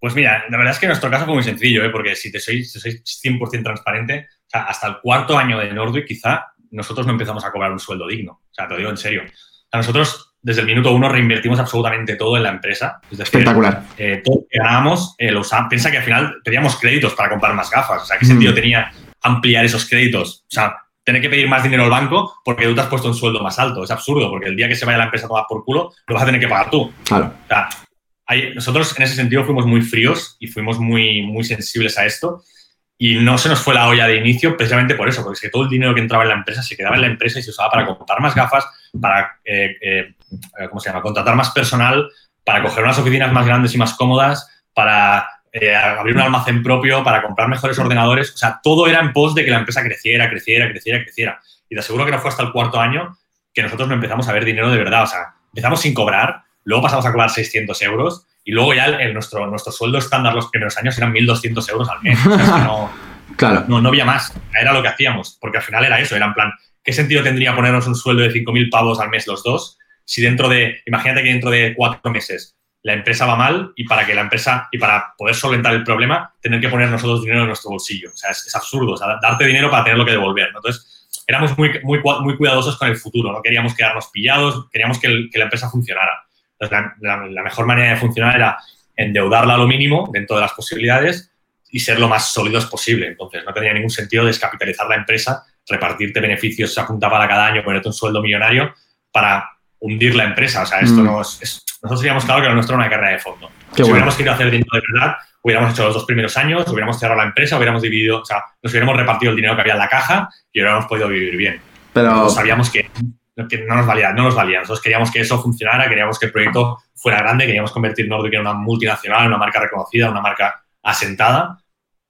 Pues mira, la verdad es que nuestro caso fue muy sencillo, ¿eh? porque si te soy 100% transparente, o sea, hasta el cuarto año de Nordic quizá nosotros no empezamos a cobrar un sueldo digno. O sea, te lo digo en serio. O sea, nosotros desde el minuto uno reinvertimos absolutamente todo en la empresa. Es decir, Espectacular. eh, todo lo que ganábamos eh, lo usábamos. Piensa que al final pedíamos créditos para comprar más gafas. O sea, ¿qué Mm. sentido tenía ampliar esos créditos? O sea, tener que pedir más dinero al banco porque tú te has puesto un sueldo más alto. Es absurdo, porque el día que se vaya la empresa a tomar por culo, lo vas a tener que pagar tú. Claro. O sea, hay- nosotros en ese sentido fuimos muy fríos y fuimos muy, muy sensibles a esto. Y no se nos fue la olla de inicio precisamente por eso, porque es que todo el dinero que entraba en la empresa se quedaba en la empresa y se usaba para comprar más gafas, para, eh, eh, ¿cómo se llama?, contratar más personal, para coger unas oficinas más grandes y más cómodas, para eh, abrir un almacén propio, para comprar mejores ordenadores. O sea, todo era en pos de que la empresa creciera, creciera, creciera, creciera. Y te aseguro que no fue hasta el cuarto año que nosotros no empezamos a ver dinero de verdad. O sea, empezamos sin cobrar, luego pasamos a cobrar 600 euros y luego ya el, el nuestro, nuestro sueldo estándar los primeros años eran 1.200 euros al mes. O sea, es que no, Claro. no, no había más. Era lo que hacíamos, porque al final era eso, era en plan, ¿qué sentido tendría ponernos un sueldo de 5.000 pavos al mes los dos? Si dentro de, imagínate que dentro de cuatro meses la empresa va mal y para que la empresa, y para poder solventar el problema, tener que poner nosotros dinero en nuestro bolsillo. O sea, es, es absurdo, o sea, darte dinero para tener lo que devolver. ¿no? Entonces, éramos muy, muy, muy cuidadosos con el futuro, no queríamos quedarnos pillados, queríamos que, el- que la empresa funcionara. Entonces, la, la- la mejor manera de funcionar era endeudarla a lo mínimo dentro de las posibilidades y ser lo más sólidos posible. Entonces, no tenía ningún sentido descapitalizar la empresa, repartirte beneficios a punta para cada año, ponerte un sueldo millonario para hundir la empresa. O sea, esto Mm. no es, es- Nosotros teníamos claro que lo nuestro era una carrera de fondo. Qué si bueno. hubiéramos querido hacer dinero de verdad, hubiéramos hecho los dos primeros años, hubiéramos cerrado la empresa, hubiéramos dividido, o sea, nos hubiéramos repartido el dinero que había en la caja y hubiéramos podido vivir bien. Pero. Nosotros sabíamos que, que no nos valía, no nos valía. Nosotros queríamos que eso funcionara, queríamos que el proyecto fuera grande, queríamos convertir Nordic en una multinacional, una marca reconocida, una marca asentada.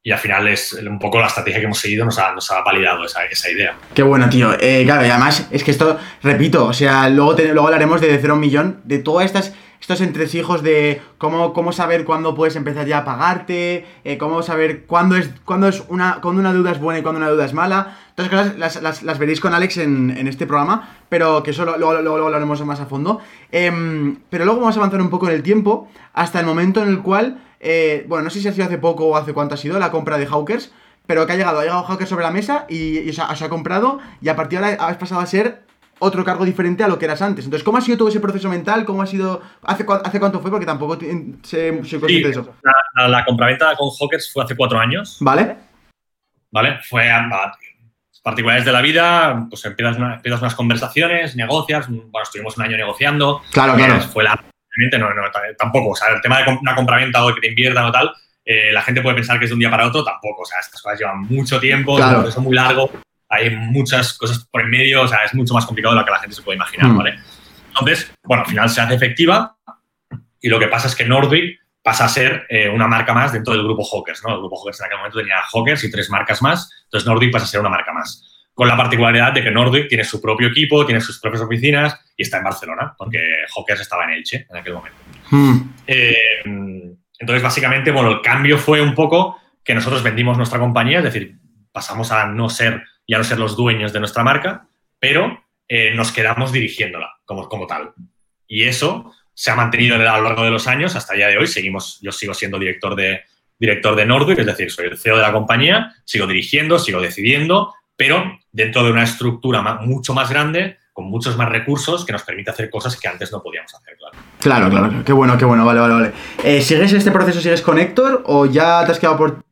Y al final es un poco la estrategia que hemos seguido, nos ha, nos ha validado esa, esa idea. Qué bueno, tío. Eh, claro, y además es que esto, repito, o sea, luego, te- luego hablaremos de cero millón, de todas estas estos entresijos de cómo, cómo saber cuándo puedes empezar ya a pagarte, eh, cómo saber cuándo es, cuándo es una, cuándo una deuda es buena y cuándo una deuda es mala. Todas cosas las, las- veréis con Alex en, en este programa, pero que eso lo- luego, luego, luego hablaremos más a fondo. Em, pero luego vamos a avanzar un poco en el tiempo hasta el momento en el cual, eh, bueno, no sé si ha sido hace poco o hace cuánto ha sido la compra de Hawkers, pero que ha llegado, ha llegado Hawkers sobre la mesa y, y os, ha, ha comprado y a partir de ahora has pasado a ser otro cargo diferente a lo que eras antes. Entonces, ¿cómo ha sido todo ese proceso mental? ¿Cómo ha sido? ¿Hace, cuánto fue? Porque tampoco sé, soy consciente de eso. la, la- la compraventa con Hawkers fue hace cuatro años, ¿Vale? ¿vale? Fue a, particulares de la vida, pues empiezas, una- empiezas unas conversaciones, negocias, bueno, estuvimos un año negociando, Claro, claro. fue la. No, no, tampoco. O sea, el tema de una compraventa o que te inviertan o tal, eh, la gente puede pensar que es de un día para otro, tampoco. O sea, estas cosas llevan mucho tiempo, Claro. es un proceso muy largo, hay muchas cosas por en medio, o sea, es mucho más complicado de lo que la gente se puede imaginar, Mm. ¿vale? Entonces, bueno, al final se hace efectiva y lo que pasa es que Nordic pasa a ser eh, una marca más dentro del grupo Hawkers, ¿no? El grupo Hawkers en aquel momento tenía Hawkers y tres marcas más, entonces Nordic pasa a ser una marca más. Con la particularidad de que Nordic tiene su propio equipo, tiene sus propias oficinas y está en Barcelona, porque Hawkers estaba en Elche en aquel momento. Hmm. Eh, entonces, básicamente, bueno, el cambio fue un poco que nosotros vendimos nuestra compañía, es decir, pasamos a no ser, ya no ser los dueños de nuestra marca, pero eh, nos quedamos dirigiéndola como, como tal. Y eso se ha mantenido a lo largo de los años hasta el día de hoy. Seguimos, yo sigo siendo director de, director de Nordic, es decir, soy el CEO de la compañía, sigo dirigiendo, sigo decidiendo, pero dentro de una estructura mucho más grande, con muchos más recursos que nos permite hacer cosas que antes no podíamos hacer, claro. Claro, claro, qué bueno, qué bueno, vale, vale, vale. Eh, ¿Sigues este proceso, sigues con Héctor o ya te has quedado por...?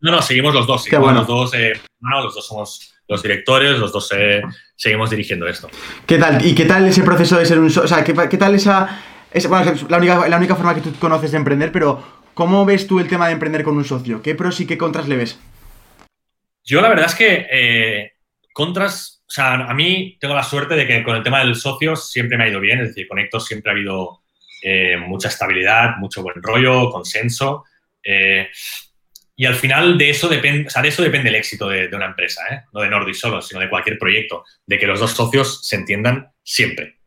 No, no, seguimos los dos. Qué bueno. Los dos, eh, no, los dos somos los directores, los dos eh, seguimos dirigiendo esto. ¿Qué tal? ¿Y qué tal ese proceso de ser un... O sea, ¿qué, qué tal esa... esa- bueno, es la única, la única forma que tú conoces de emprender, pero ¿cómo ves tú el tema de emprender con un socio? ¿Qué pros y qué contras le ves? Yo la verdad es que eh, contras, o sea, a mí tengo la suerte de que con el tema del socio siempre me ha ido bien, es decir, con Héctor siempre ha habido mucha estabilidad, mucho buen rollo, consenso. Y al final de eso depende, o sea, de eso depende el éxito de, de una empresa, ¿eh? no de Nordic solo, sino de cualquier proyecto, de que los dos socios se entiendan siempre.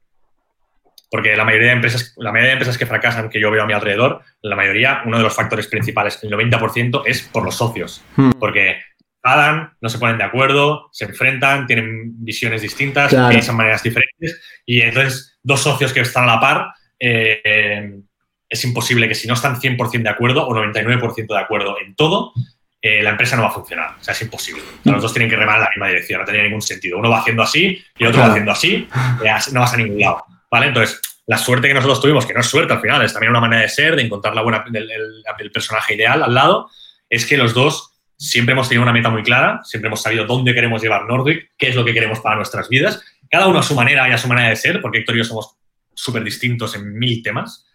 Porque la mayoría de empresas, la mayoría de empresas que fracasan que yo veo a mi alrededor, la mayoría, uno de los factores principales, el 90%, es por los socios. Hmm. Porque enfadan, no se ponen de acuerdo, se enfrentan, tienen visiones distintas, Claro. piensan maneras diferentes. Y entonces, dos socios que están a la par, eh, es imposible que si no están 100% de acuerdo o 99% de acuerdo en todo, eh, la empresa no va a funcionar. O sea, es imposible. O sea, los dos tienen que remar en la misma dirección, no tendría ningún sentido. Uno va haciendo así y el otro Claro. va haciendo así, así no vas a ningún lado. ¿Vale? Entonces, la suerte que nosotros tuvimos, que no es suerte al final, es también una manera de ser, de encontrar la buena, el, el- el personaje ideal al lado, es que los dos siempre hemos tenido una meta muy clara, siempre hemos sabido dónde queremos llevar Nordic, qué es lo que queremos para nuestras vidas, cada uno a su manera y a su manera de ser, porque Héctor y yo somos súper distintos en mil temas,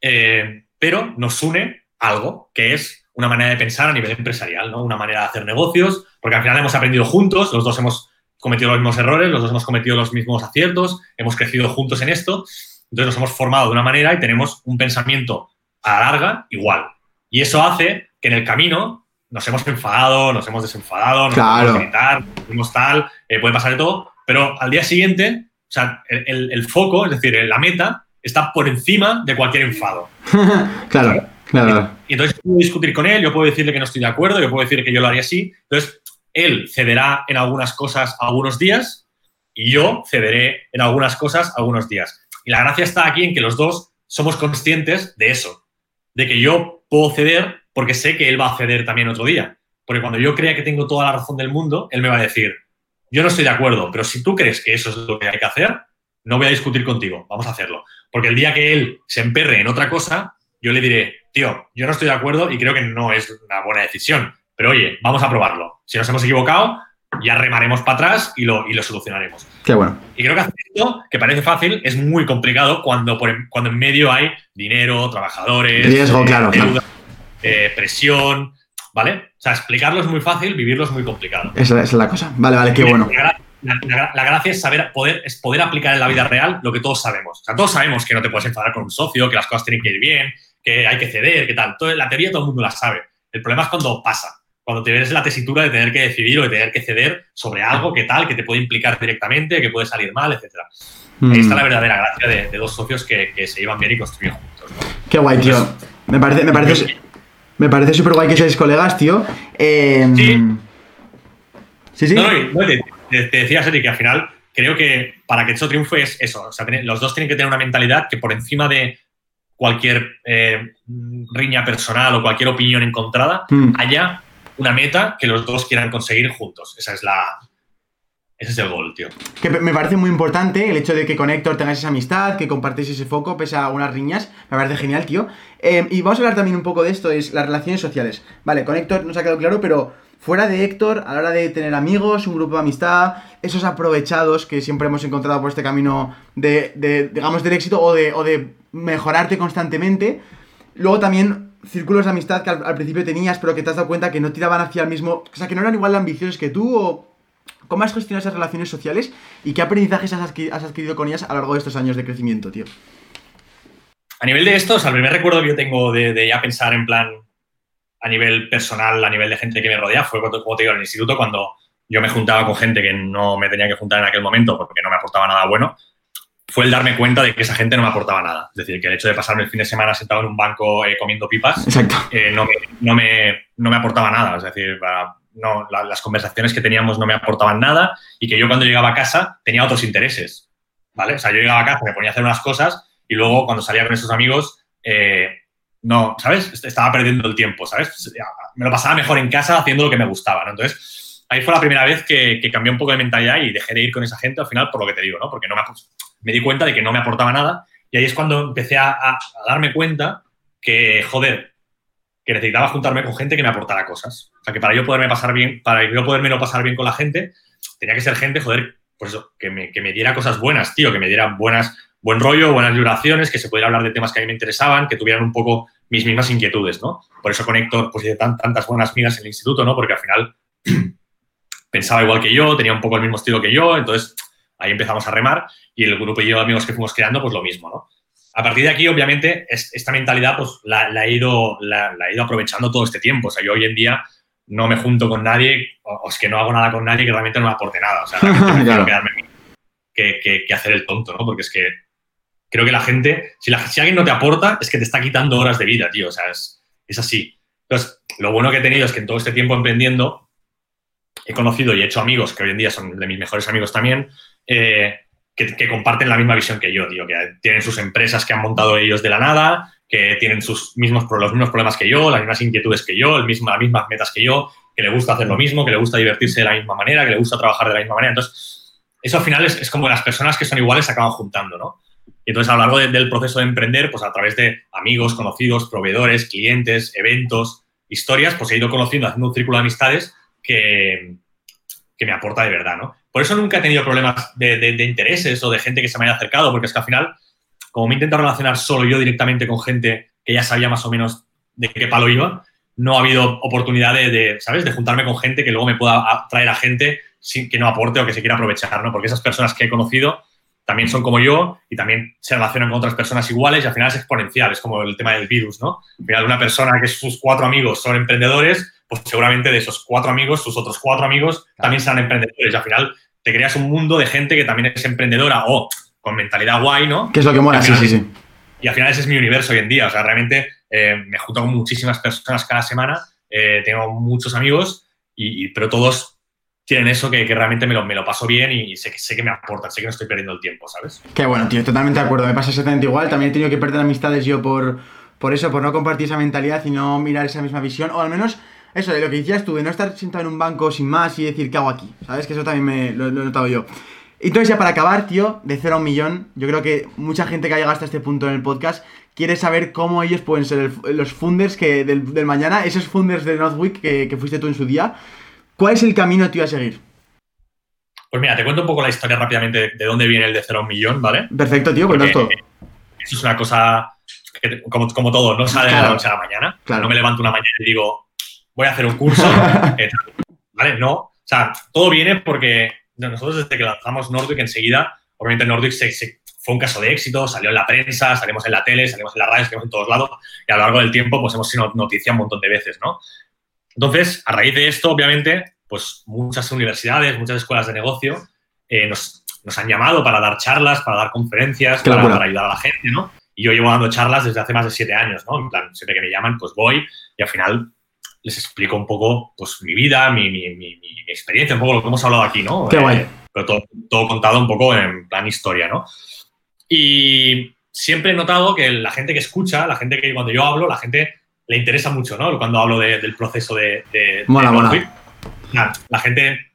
eh, pero nos une algo, que es una manera de pensar a nivel empresarial, ¿no? una manera de hacer negocios, porque al final hemos aprendido juntos, los dos hemos cometido los mismos errores, los dos hemos cometido los mismos aciertos, hemos crecido juntos en esto, entonces nos hemos formado de una manera y tenemos un pensamiento a la larga igual. Y eso hace que en el camino nos hemos enfadado, nos hemos desenfadado, nos Claro. hemos gritar, nos tal, eh, puede pasar de todo, pero al día siguiente, o sea, el, el- el foco, es decir, la meta, está por encima de cualquier enfado. Claro, claro. Y entonces yo puedo discutir con él, yo puedo decirle que no estoy de acuerdo, yo puedo decirle que yo lo haría así. Entonces, él cederá en algunas cosas algunos días y yo cederé en algunas cosas algunos días. Y la gracia está aquí en que los dos somos conscientes de eso, de que yo puedo ceder porque sé que él va a ceder también otro día. Porque cuando yo crea que tengo toda la razón del mundo, él me va a decir, yo no estoy de acuerdo, pero si tú crees que eso es lo que hay que hacer, no voy a discutir contigo, vamos a hacerlo. Porque el día que él se emperre en otra cosa, yo le diré, tío, yo no estoy de acuerdo y creo que no es una buena decisión, pero oye, vamos a probarlo. Si nos hemos equivocado, ya remaremos para atrás y lo, y lo solucionaremos. Qué bueno. Y creo que hacer esto, que parece fácil, es muy complicado cuando, por en, cuando en medio hay dinero, trabajadores, Riesgo, claro, claro. deuda, eh, presión, ¿vale? O sea, explicarlo es muy fácil, vivirlo es muy complicado. Esa, esa es la cosa. Vale, vale, qué bueno. La- la- la gracia es saber poder, es poder aplicar en la vida real lo que todos sabemos. O sea, todos sabemos que no te puedes enfadar con un socio, que las cosas tienen que ir bien, que hay que ceder, que tal. Todo- la teoría todo el mundo la sabe. El problema es cuando pasa, cuando te ves la tesitura de tener que decidir o de tener que ceder sobre algo que tal, que te puede implicar directamente, que puede salir mal, etc. Ahí está la Mm, verdadera gracia de, de dos socios que, que se llevan bien y construyen juntos. ¿no? Qué guay, tío. Me parece, me parece, me parece súper guay que seáis colegas, tío. Eh, Sí. Sí, sí. No, no, no, te, decía, Seri, que al final creo que para que eso triunfe es eso. O sea, los dos tienen que tener una mentalidad que por encima de cualquier eh, riña personal o cualquier opinión encontrada, Mm. haya una meta que los dos quieran conseguir juntos. Esa es la. Ese es el gol, tío. Que me parece muy importante el hecho de que con Héctor tengáis esa amistad, que compartáis ese foco, pese a unas riñas. Me parece genial, tío. Eh, y vamos a hablar también un poco de esto, es las relaciones sociales. Vale, con Héctor nos ha quedado claro, pero fuera de Héctor, a la hora de tener amigos, un grupo de amistad, esos aprovechados que siempre hemos encontrado por este camino de, de, digamos, del éxito o de, o de mejorarte constantemente. Luego también círculos de amistad que al, principio tenías, pero que te has dado cuenta que no tiraban hacia el mismo... O sea, que no eran igual de ambiciosos que tú o... ¿Cómo has gestionado esas relaciones sociales y qué aprendizajes has adquirido con ellas a lo largo de estos años de crecimiento, tío? A nivel de esto, o sea, el primer recuerdo que yo tengo de, ya pensar en plan a nivel personal, a nivel de gente que me rodea, fue cuando, como te digo, en el instituto, cuando yo me juntaba con gente que no me tenía que juntar en aquel momento porque no me aportaba nada bueno, fue el darme cuenta de que esa gente no me aportaba nada. Es decir, que el hecho de pasarme el fin de semana sentado en un banco eh, comiendo pipas eh, no, me, no, me, no, me, aportaba nada. Es decir, no, las conversaciones que teníamos no me aportaban nada y que yo cuando llegaba a casa tenía otros intereses. ¿vale? O sea, yo llegaba a casa, me ponía a hacer unas cosas y luego cuando salía con esos amigos, eh, no, ¿sabes? Estaba perdiendo el tiempo, ¿sabes? Me lo pasaba mejor en casa haciendo lo que me gustaba, ¿no? Entonces, ahí fue la primera vez que, que cambié un poco de mentalidad y dejé de ir con esa gente al final por lo que te digo, ¿no? Porque no me, di cuenta de que no me aportaba nada y ahí es cuando empecé a, darme cuenta que, joder, que necesitaba juntarme con gente que me aportara cosas. O sea, que para yo poderme pasar bien, para yo poderme no pasar bien con la gente, tenía que ser gente, joder, pues eso, que me, que me diera cosas buenas, tío, que me diera buenas, buen rollo, buenas vibraciones, que se pudiera hablar de temas que a mí me interesaban, que tuvieran un poco mis mismas inquietudes, ¿no? Por eso con Héctor pues hice tantas buenas migas en el instituto, ¿no? Porque al final pensaba igual que yo, tenía un poco el mismo estilo que yo, entonces ahí empezamos a remar y el grupo y yo amigos que fuimos creando, pues lo mismo, ¿no? A partir de aquí, obviamente, esta mentalidad pues la, he ido, la, he ido aprovechando todo este tiempo. O sea, yo hoy en día no me junto con nadie, o, es que no hago nada con nadie que realmente no me aporte nada. O sea, realmente claro. quedarme que, que, hacer el tonto, ¿no? Porque es que creo que la gente, si, la, si alguien no te aporta, es que te está quitando horas de vida, tío. O sea, es, es así. Entonces, lo bueno que he tenido es que en todo este tiempo emprendiendo he conocido y he hecho amigos que hoy en día son de mis mejores amigos también, eh, que, comparten la misma visión que yo, tío, que tienen sus empresas que han montado ellos de la nada, que tienen sus mismos, los mismos problemas que yo, las mismas inquietudes que yo, el mismo, las mismas metas que yo, que le gusta hacer lo mismo, que le gusta divertirse de la misma manera, que le gusta trabajar de la misma manera. Entonces, eso al final es, como las personas que son iguales se acaban juntando, ¿no? Y entonces, a lo largo del proceso de emprender, pues a través de amigos, conocidos, proveedores, clientes, eventos, historias, pues he ido conociendo, haciendo un círculo de amistades que, que me aporta de verdad, ¿no? Por eso nunca he tenido problemas de, intereses o de gente que se me haya acercado, porque es que al final, como me intento relacionar solo yo directamente con gente que ya sabía más o menos de qué palo iba, no ha habido oportunidad de, ¿sabes?, de juntarme con gente que luego me pueda traer a gente sin que no aporte o que se quiera aprovechar, ¿no? Porque esas personas que he conocido también son como yo y también se relacionan con otras personas iguales y al final es exponencial, es como el tema del virus, ¿no? Al final una persona que sus cuatro amigos son emprendedores, pues seguramente de esos cuatro amigos, sus otros cuatro amigos también serán emprendedores y al final te creas un mundo de gente que también es emprendedora o con mentalidad guay, ¿no? Que es lo que mola, sí, sí, sí. Y al final ese es mi universo hoy en día. O sea, realmente eh, me junto con muchísimas personas cada semana, eh, tengo muchos amigos, y, pero todos tienen eso que, realmente me lo, paso bien y sé que, me aportan, sé que no estoy perdiendo el tiempo, ¿sabes? Qué bueno, tío, totalmente de acuerdo. Me pasa exactamente igual. También he tenido que perder amistades yo por, por eso, por no compartir esa mentalidad y no mirar esa misma visión, o al menos eso, de lo que decías tú, de no estar sentado en un banco sin más y decir, ¿qué hago aquí? ¿Sabes? Que eso también me lo, he notado yo. Entonces, ya para acabar, tío, de cero a un millón, yo creo que mucha gente que ha llegado hasta este punto en el podcast quiere saber cómo ellos pueden ser los funders que del, mañana, esos funders de Northwick que fuiste tú en su día. ¿Cuál es el camino, tío, a seguir? Pues mira, te cuento un poco la historia rápidamente de dónde viene el de cero a un millón, ¿vale? Perfecto, tío, cuéntanos todo. Eso es una cosa que, como, como todo, no sale de la noche a la mañana. Claro. No me levanto una mañana y digo, voy a hacer un curso, eh, ¿vale? No, o sea, todo viene porque nosotros desde que lanzamos Nordic enseguida, obviamente Nordic se, fue un caso de éxito, salió en la prensa, salimos en la tele, salimos en la radio, salimos en todos lados y a lo largo del tiempo pues hemos sido noticia un montón de veces, ¿no? Entonces, a raíz de esto, obviamente, pues muchas universidades, muchas escuelas de negocio eh, nos, nos, han llamado para dar charlas, para dar conferencias, para, para, ayudar a la gente, ¿no? Y yo llevo dando charlas desde hace más de siete años, ¿no? En plan, siempre que me llaman, pues voy y al final les explico un poco pues, mi vida, mi, mi, experiencia, un poco lo que hemos hablado aquí, ¿no? Qué guay. pero todo, contado un poco en plan historia, ¿no? Y siempre he notado que la gente que escucha, la gente que cuando yo hablo, la gente le interesa mucho, ¿no? Cuando hablo del proceso de... de mola, mola. la gente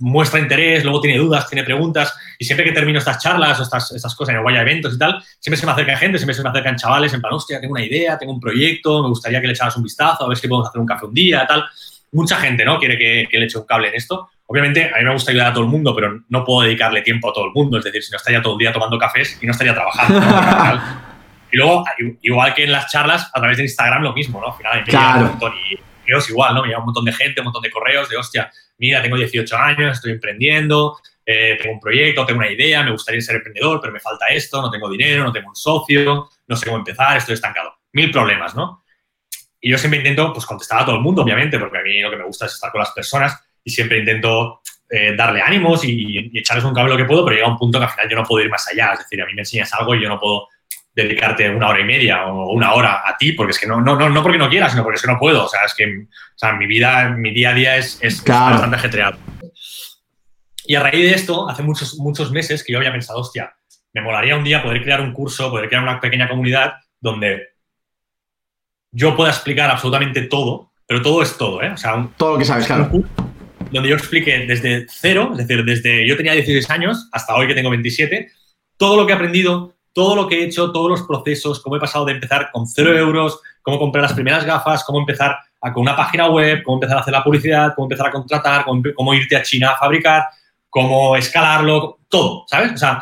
muestra interés, luego tiene dudas, tiene preguntas, y siempre que termino estas charlas o estas, estas cosas, en voy a eventos y tal, siempre se me acerca gente, siempre se me acercan chavales en plan, hostia, tengo una idea, tengo un proyecto, me gustaría que le echaras un vistazo, a ver si podemos hacer un café un día, tal. Mucha gente, ¿no? Quiere que, le eche un cable en esto. Obviamente, a mí me gusta ayudar a todo el mundo, pero no puedo dedicarle tiempo a todo el mundo. Es decir, si no estaría todo el día tomando cafés y no estaría trabajando. y luego, igual que en las charlas, a través de Instagram, lo mismo, ¿no? Al final, hay claro. y correos igual, ¿no? Me llega un montón de gente, un montón de correos de, hostia, mira, tengo 18 años, estoy emprendiendo, eh, tengo un proyecto, tengo una idea, me gustaría ser emprendedor, pero me falta esto, no tengo dinero, no tengo un socio, no sé cómo empezar, estoy estancado. Mil problemas, ¿no? Y yo siempre intento, pues, contestar a todo el mundo, obviamente, porque a mí lo que me gusta es estar con las personas y siempre intento eh, darle ánimos y, echarles un cable lo que puedo, pero llega un punto que al final yo no puedo ir más allá. Es decir, a mí me enseñas algo y yo no puedo dedicarte una hora y media o una hora a ti, porque es que no, no, no, no porque no quieras, sino porque es que no puedo. O sea, es que o sea, mi vida, mi día a día es, es bastante ajetreado. Y a raíz de esto, hace muchos, muchos meses que yo había pensado, hostia, me molaría un día poder crear un curso, poder crear una pequeña comunidad donde yo pueda explicar absolutamente todo, pero todo es todo, ¿eh? O sea, todo lo que sabes, claro. Donde yo explique desde cero, es decir, desde yo tenía 16 años hasta hoy que tengo 27, todo lo que he aprendido, todo lo que he hecho, todos los procesos, cómo he pasado de empezar con cero euros, cómo comprar las primeras gafas, cómo empezar a, con una página web, cómo empezar a hacer la publicidad, cómo empezar a contratar, cómo, irte a China a fabricar, cómo escalarlo, todo, ¿sabes? O sea,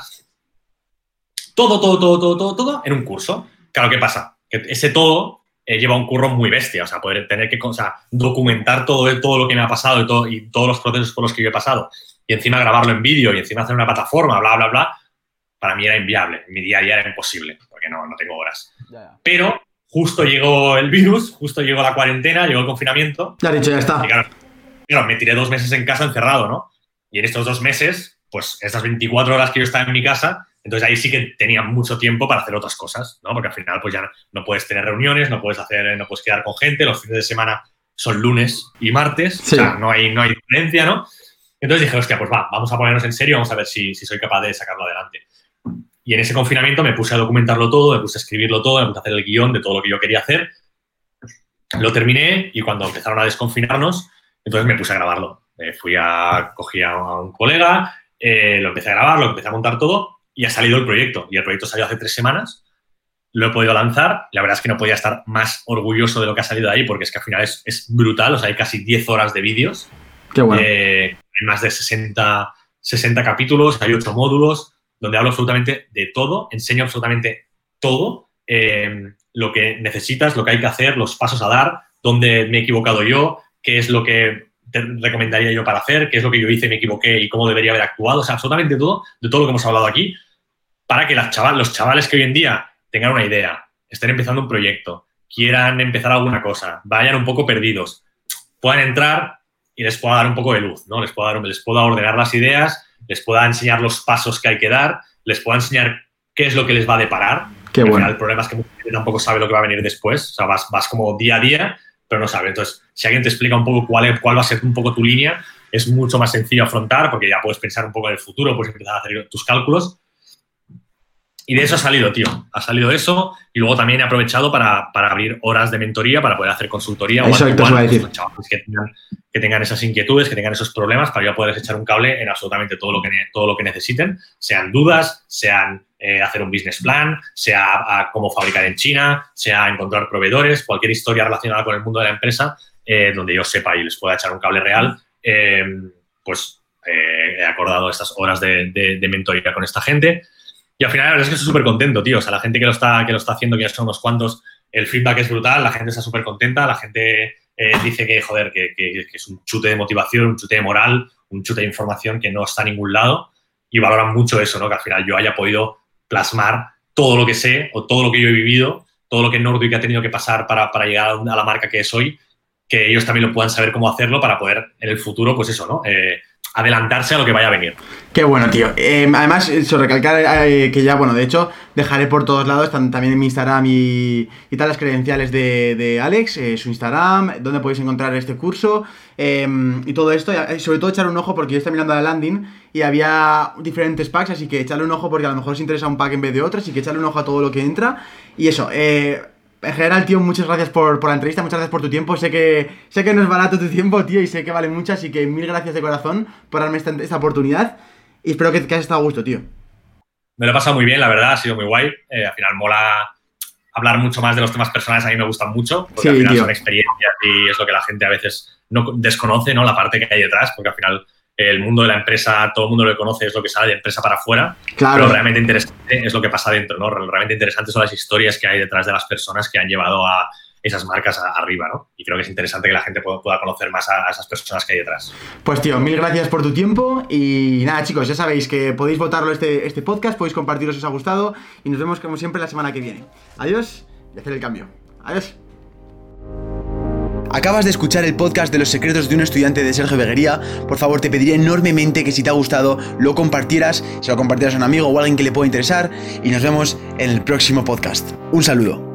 todo, todo, todo, todo, todo, todo en un curso. Claro, ¿qué pasa? Que ese todo eh, lleva un curro muy bestia, o sea, poder tener que o sea, documentar todo, todo lo que me ha pasado y, todo, y todos los procesos por los que yo he pasado, y encima grabarlo en vídeo y encima hacer una plataforma, bla, bla, bla, para mí era inviable, mi día a día era imposible, porque no, no tengo horas. Pero justo llegó el virus, justo llegó la cuarentena, llegó el confinamiento. Ya dicho, ya está. Y claro, claro, me tiré dos meses en casa encerrado, ¿no? Y en estos dos meses, pues estas 24 horas que yo estaba en mi casa, entonces ahí sí que tenía mucho tiempo para hacer otras cosas, ¿no? Porque al final pues ya no, puedes tener reuniones, no puedes hacer, no puedes quedar con gente, los fines de semana son lunes y martes, o sea, no hay, no hay diferencia, ¿no? Entonces dije, hostia, pues va, vamos a ponernos en serio, vamos a ver si, si soy capaz de sacarlo adelante. Y en ese confinamiento me puse a documentarlo todo, me puse a escribirlo todo, me puse a hacer el guion de todo lo que yo quería hacer. Lo terminé y cuando empezaron a desconfinarnos, entonces me puse a grabarlo. Eh, fui a, cogí a un colega, eh, lo empecé a grabar, lo empecé a montar todo y ha salido el proyecto. Y el proyecto salió hace tres semanas. Lo he podido lanzar. La verdad es que no podía estar más orgulloso de lo que ha salido de ahí porque es que al final es, es brutal. O sea, hay casi 10 horas de vídeos. Qué bueno. Eh, hay más de 60, 60 capítulos, hay 8 módulos donde hablo absolutamente de todo, enseño absolutamente todo, eh, lo que necesitas, lo que hay que hacer, los pasos a dar, dónde me he equivocado yo, qué es lo que te recomendaría yo para hacer, qué es lo que yo hice, me equivoqué y cómo debería haber actuado, o sea, absolutamente todo, de todo lo que hemos hablado aquí, para que las chaval, los chavales que hoy en día tengan una idea, estén empezando un proyecto, quieran empezar alguna cosa, vayan un poco perdidos, puedan entrar y les pueda dar un poco de luz, ¿no? Les pueda, les pueda ordenar las ideas, les pueda enseñar los pasos que hay que dar, les pueda enseñar qué es lo que les va a deparar. Qué bueno. el problema es que tampoco sabe lo que va a venir después, o sea, vas, vas como día a día pero no sabe. Entonces, si alguien te explica un poco cuál, cuál va a ser un poco tu línea, es mucho más sencillo afrontar porque ya puedes pensar un poco en el futuro, puedes empezar a hacer tus cálculos. Y de eso ha salido, tío. Ha salido eso y luego también he aprovechado para, para abrir horas de mentoría, para poder hacer consultoría. Eso o a. Que tengan, que tengan esas inquietudes, que tengan esos problemas, para yo poderles echar un cable en absolutamente todo lo que, todo lo que necesiten, sean dudas, sean eh, hacer un business plan, sea cómo fabricar en China, sea encontrar proveedores, cualquier historia relacionada con el mundo de la empresa, eh, donde yo sepa y les pueda echar un cable real, eh, pues he acordado estas horas de, de, mentoría con esta gente. Y al final, la verdad es que estoy súper contento, tío. O sea, la gente que lo está, que lo está haciendo, que ya son unos cuantos, el feedback es brutal, la gente está súper contenta, la gente dice que, joder, que, que, es un chute de motivación, un chute de moral, un chute de información que no está a ningún lado y valoran mucho eso, ¿no? Que al final yo haya podido plasmar todo lo que sé o todo lo que yo he vivido, todo lo que Nordic ha tenido que pasar para, para llegar a la marca que es hoy, que ellos también lo puedan saber cómo hacerlo para poder en el futuro, pues eso, ¿no? Eh, adelantarse a lo que vaya a venir. Qué bueno, tío. Eh, además, eso, recalcar eh, que ya, bueno, de hecho, dejaré por todos lados, también en mi Instagram y, y tal, las credenciales de, Alex, eh, su Instagram, donde podéis encontrar este curso y todo esto. Y sobre todo echar un ojo porque yo estoy mirando la landing y había diferentes packs, así que echarle un ojo porque a lo mejor os interesa un pack en vez de otro, así que echarle un ojo a todo lo que entra. Y eso, eh en general, tío, muchas gracias por, la entrevista, muchas gracias por tu tiempo. Sé que, sé que no es barato tu tiempo, tío, y sé que vale mucho, así que mil gracias de corazón por darme esta, oportunidad. Y espero que, que hayas estado a gusto, tío. Me lo he pasado muy bien, la verdad, ha sido muy guay. Eh, al final mola hablar mucho más de los temas personales, a mí me gustan mucho, porque al final son experiencias y es lo que la gente a veces no desconoce, ¿no? La parte que hay detrás, porque al final el mundo de la empresa, todo el mundo lo conoce, es lo que sale de empresa para afuera. Claro. Pero realmente interesante es lo que pasa dentro, ¿no? Realmente interesante son las historias que hay detrás de las personas que han llevado a, esas marcas arriba, ¿no? Y creo que es interesante que la gente pueda, conocer más a, esas personas que hay detrás. Pues tío, mil gracias por tu tiempo y nada chicos, ya sabéis que podéis votarlo este, este podcast, podéis compartirlo si os ha gustado y nos vemos como siempre la semana que viene. Adiós y hacer el cambio. Adiós. Acabas de escuchar el podcast de los secretos de un estudiante de Sergio Beguería. Por favor, te pediría enormemente que si te ha gustado lo compartieras, se lo compartieras a un amigo o a alguien que le pueda interesar y nos vemos en el próximo podcast. Un saludo.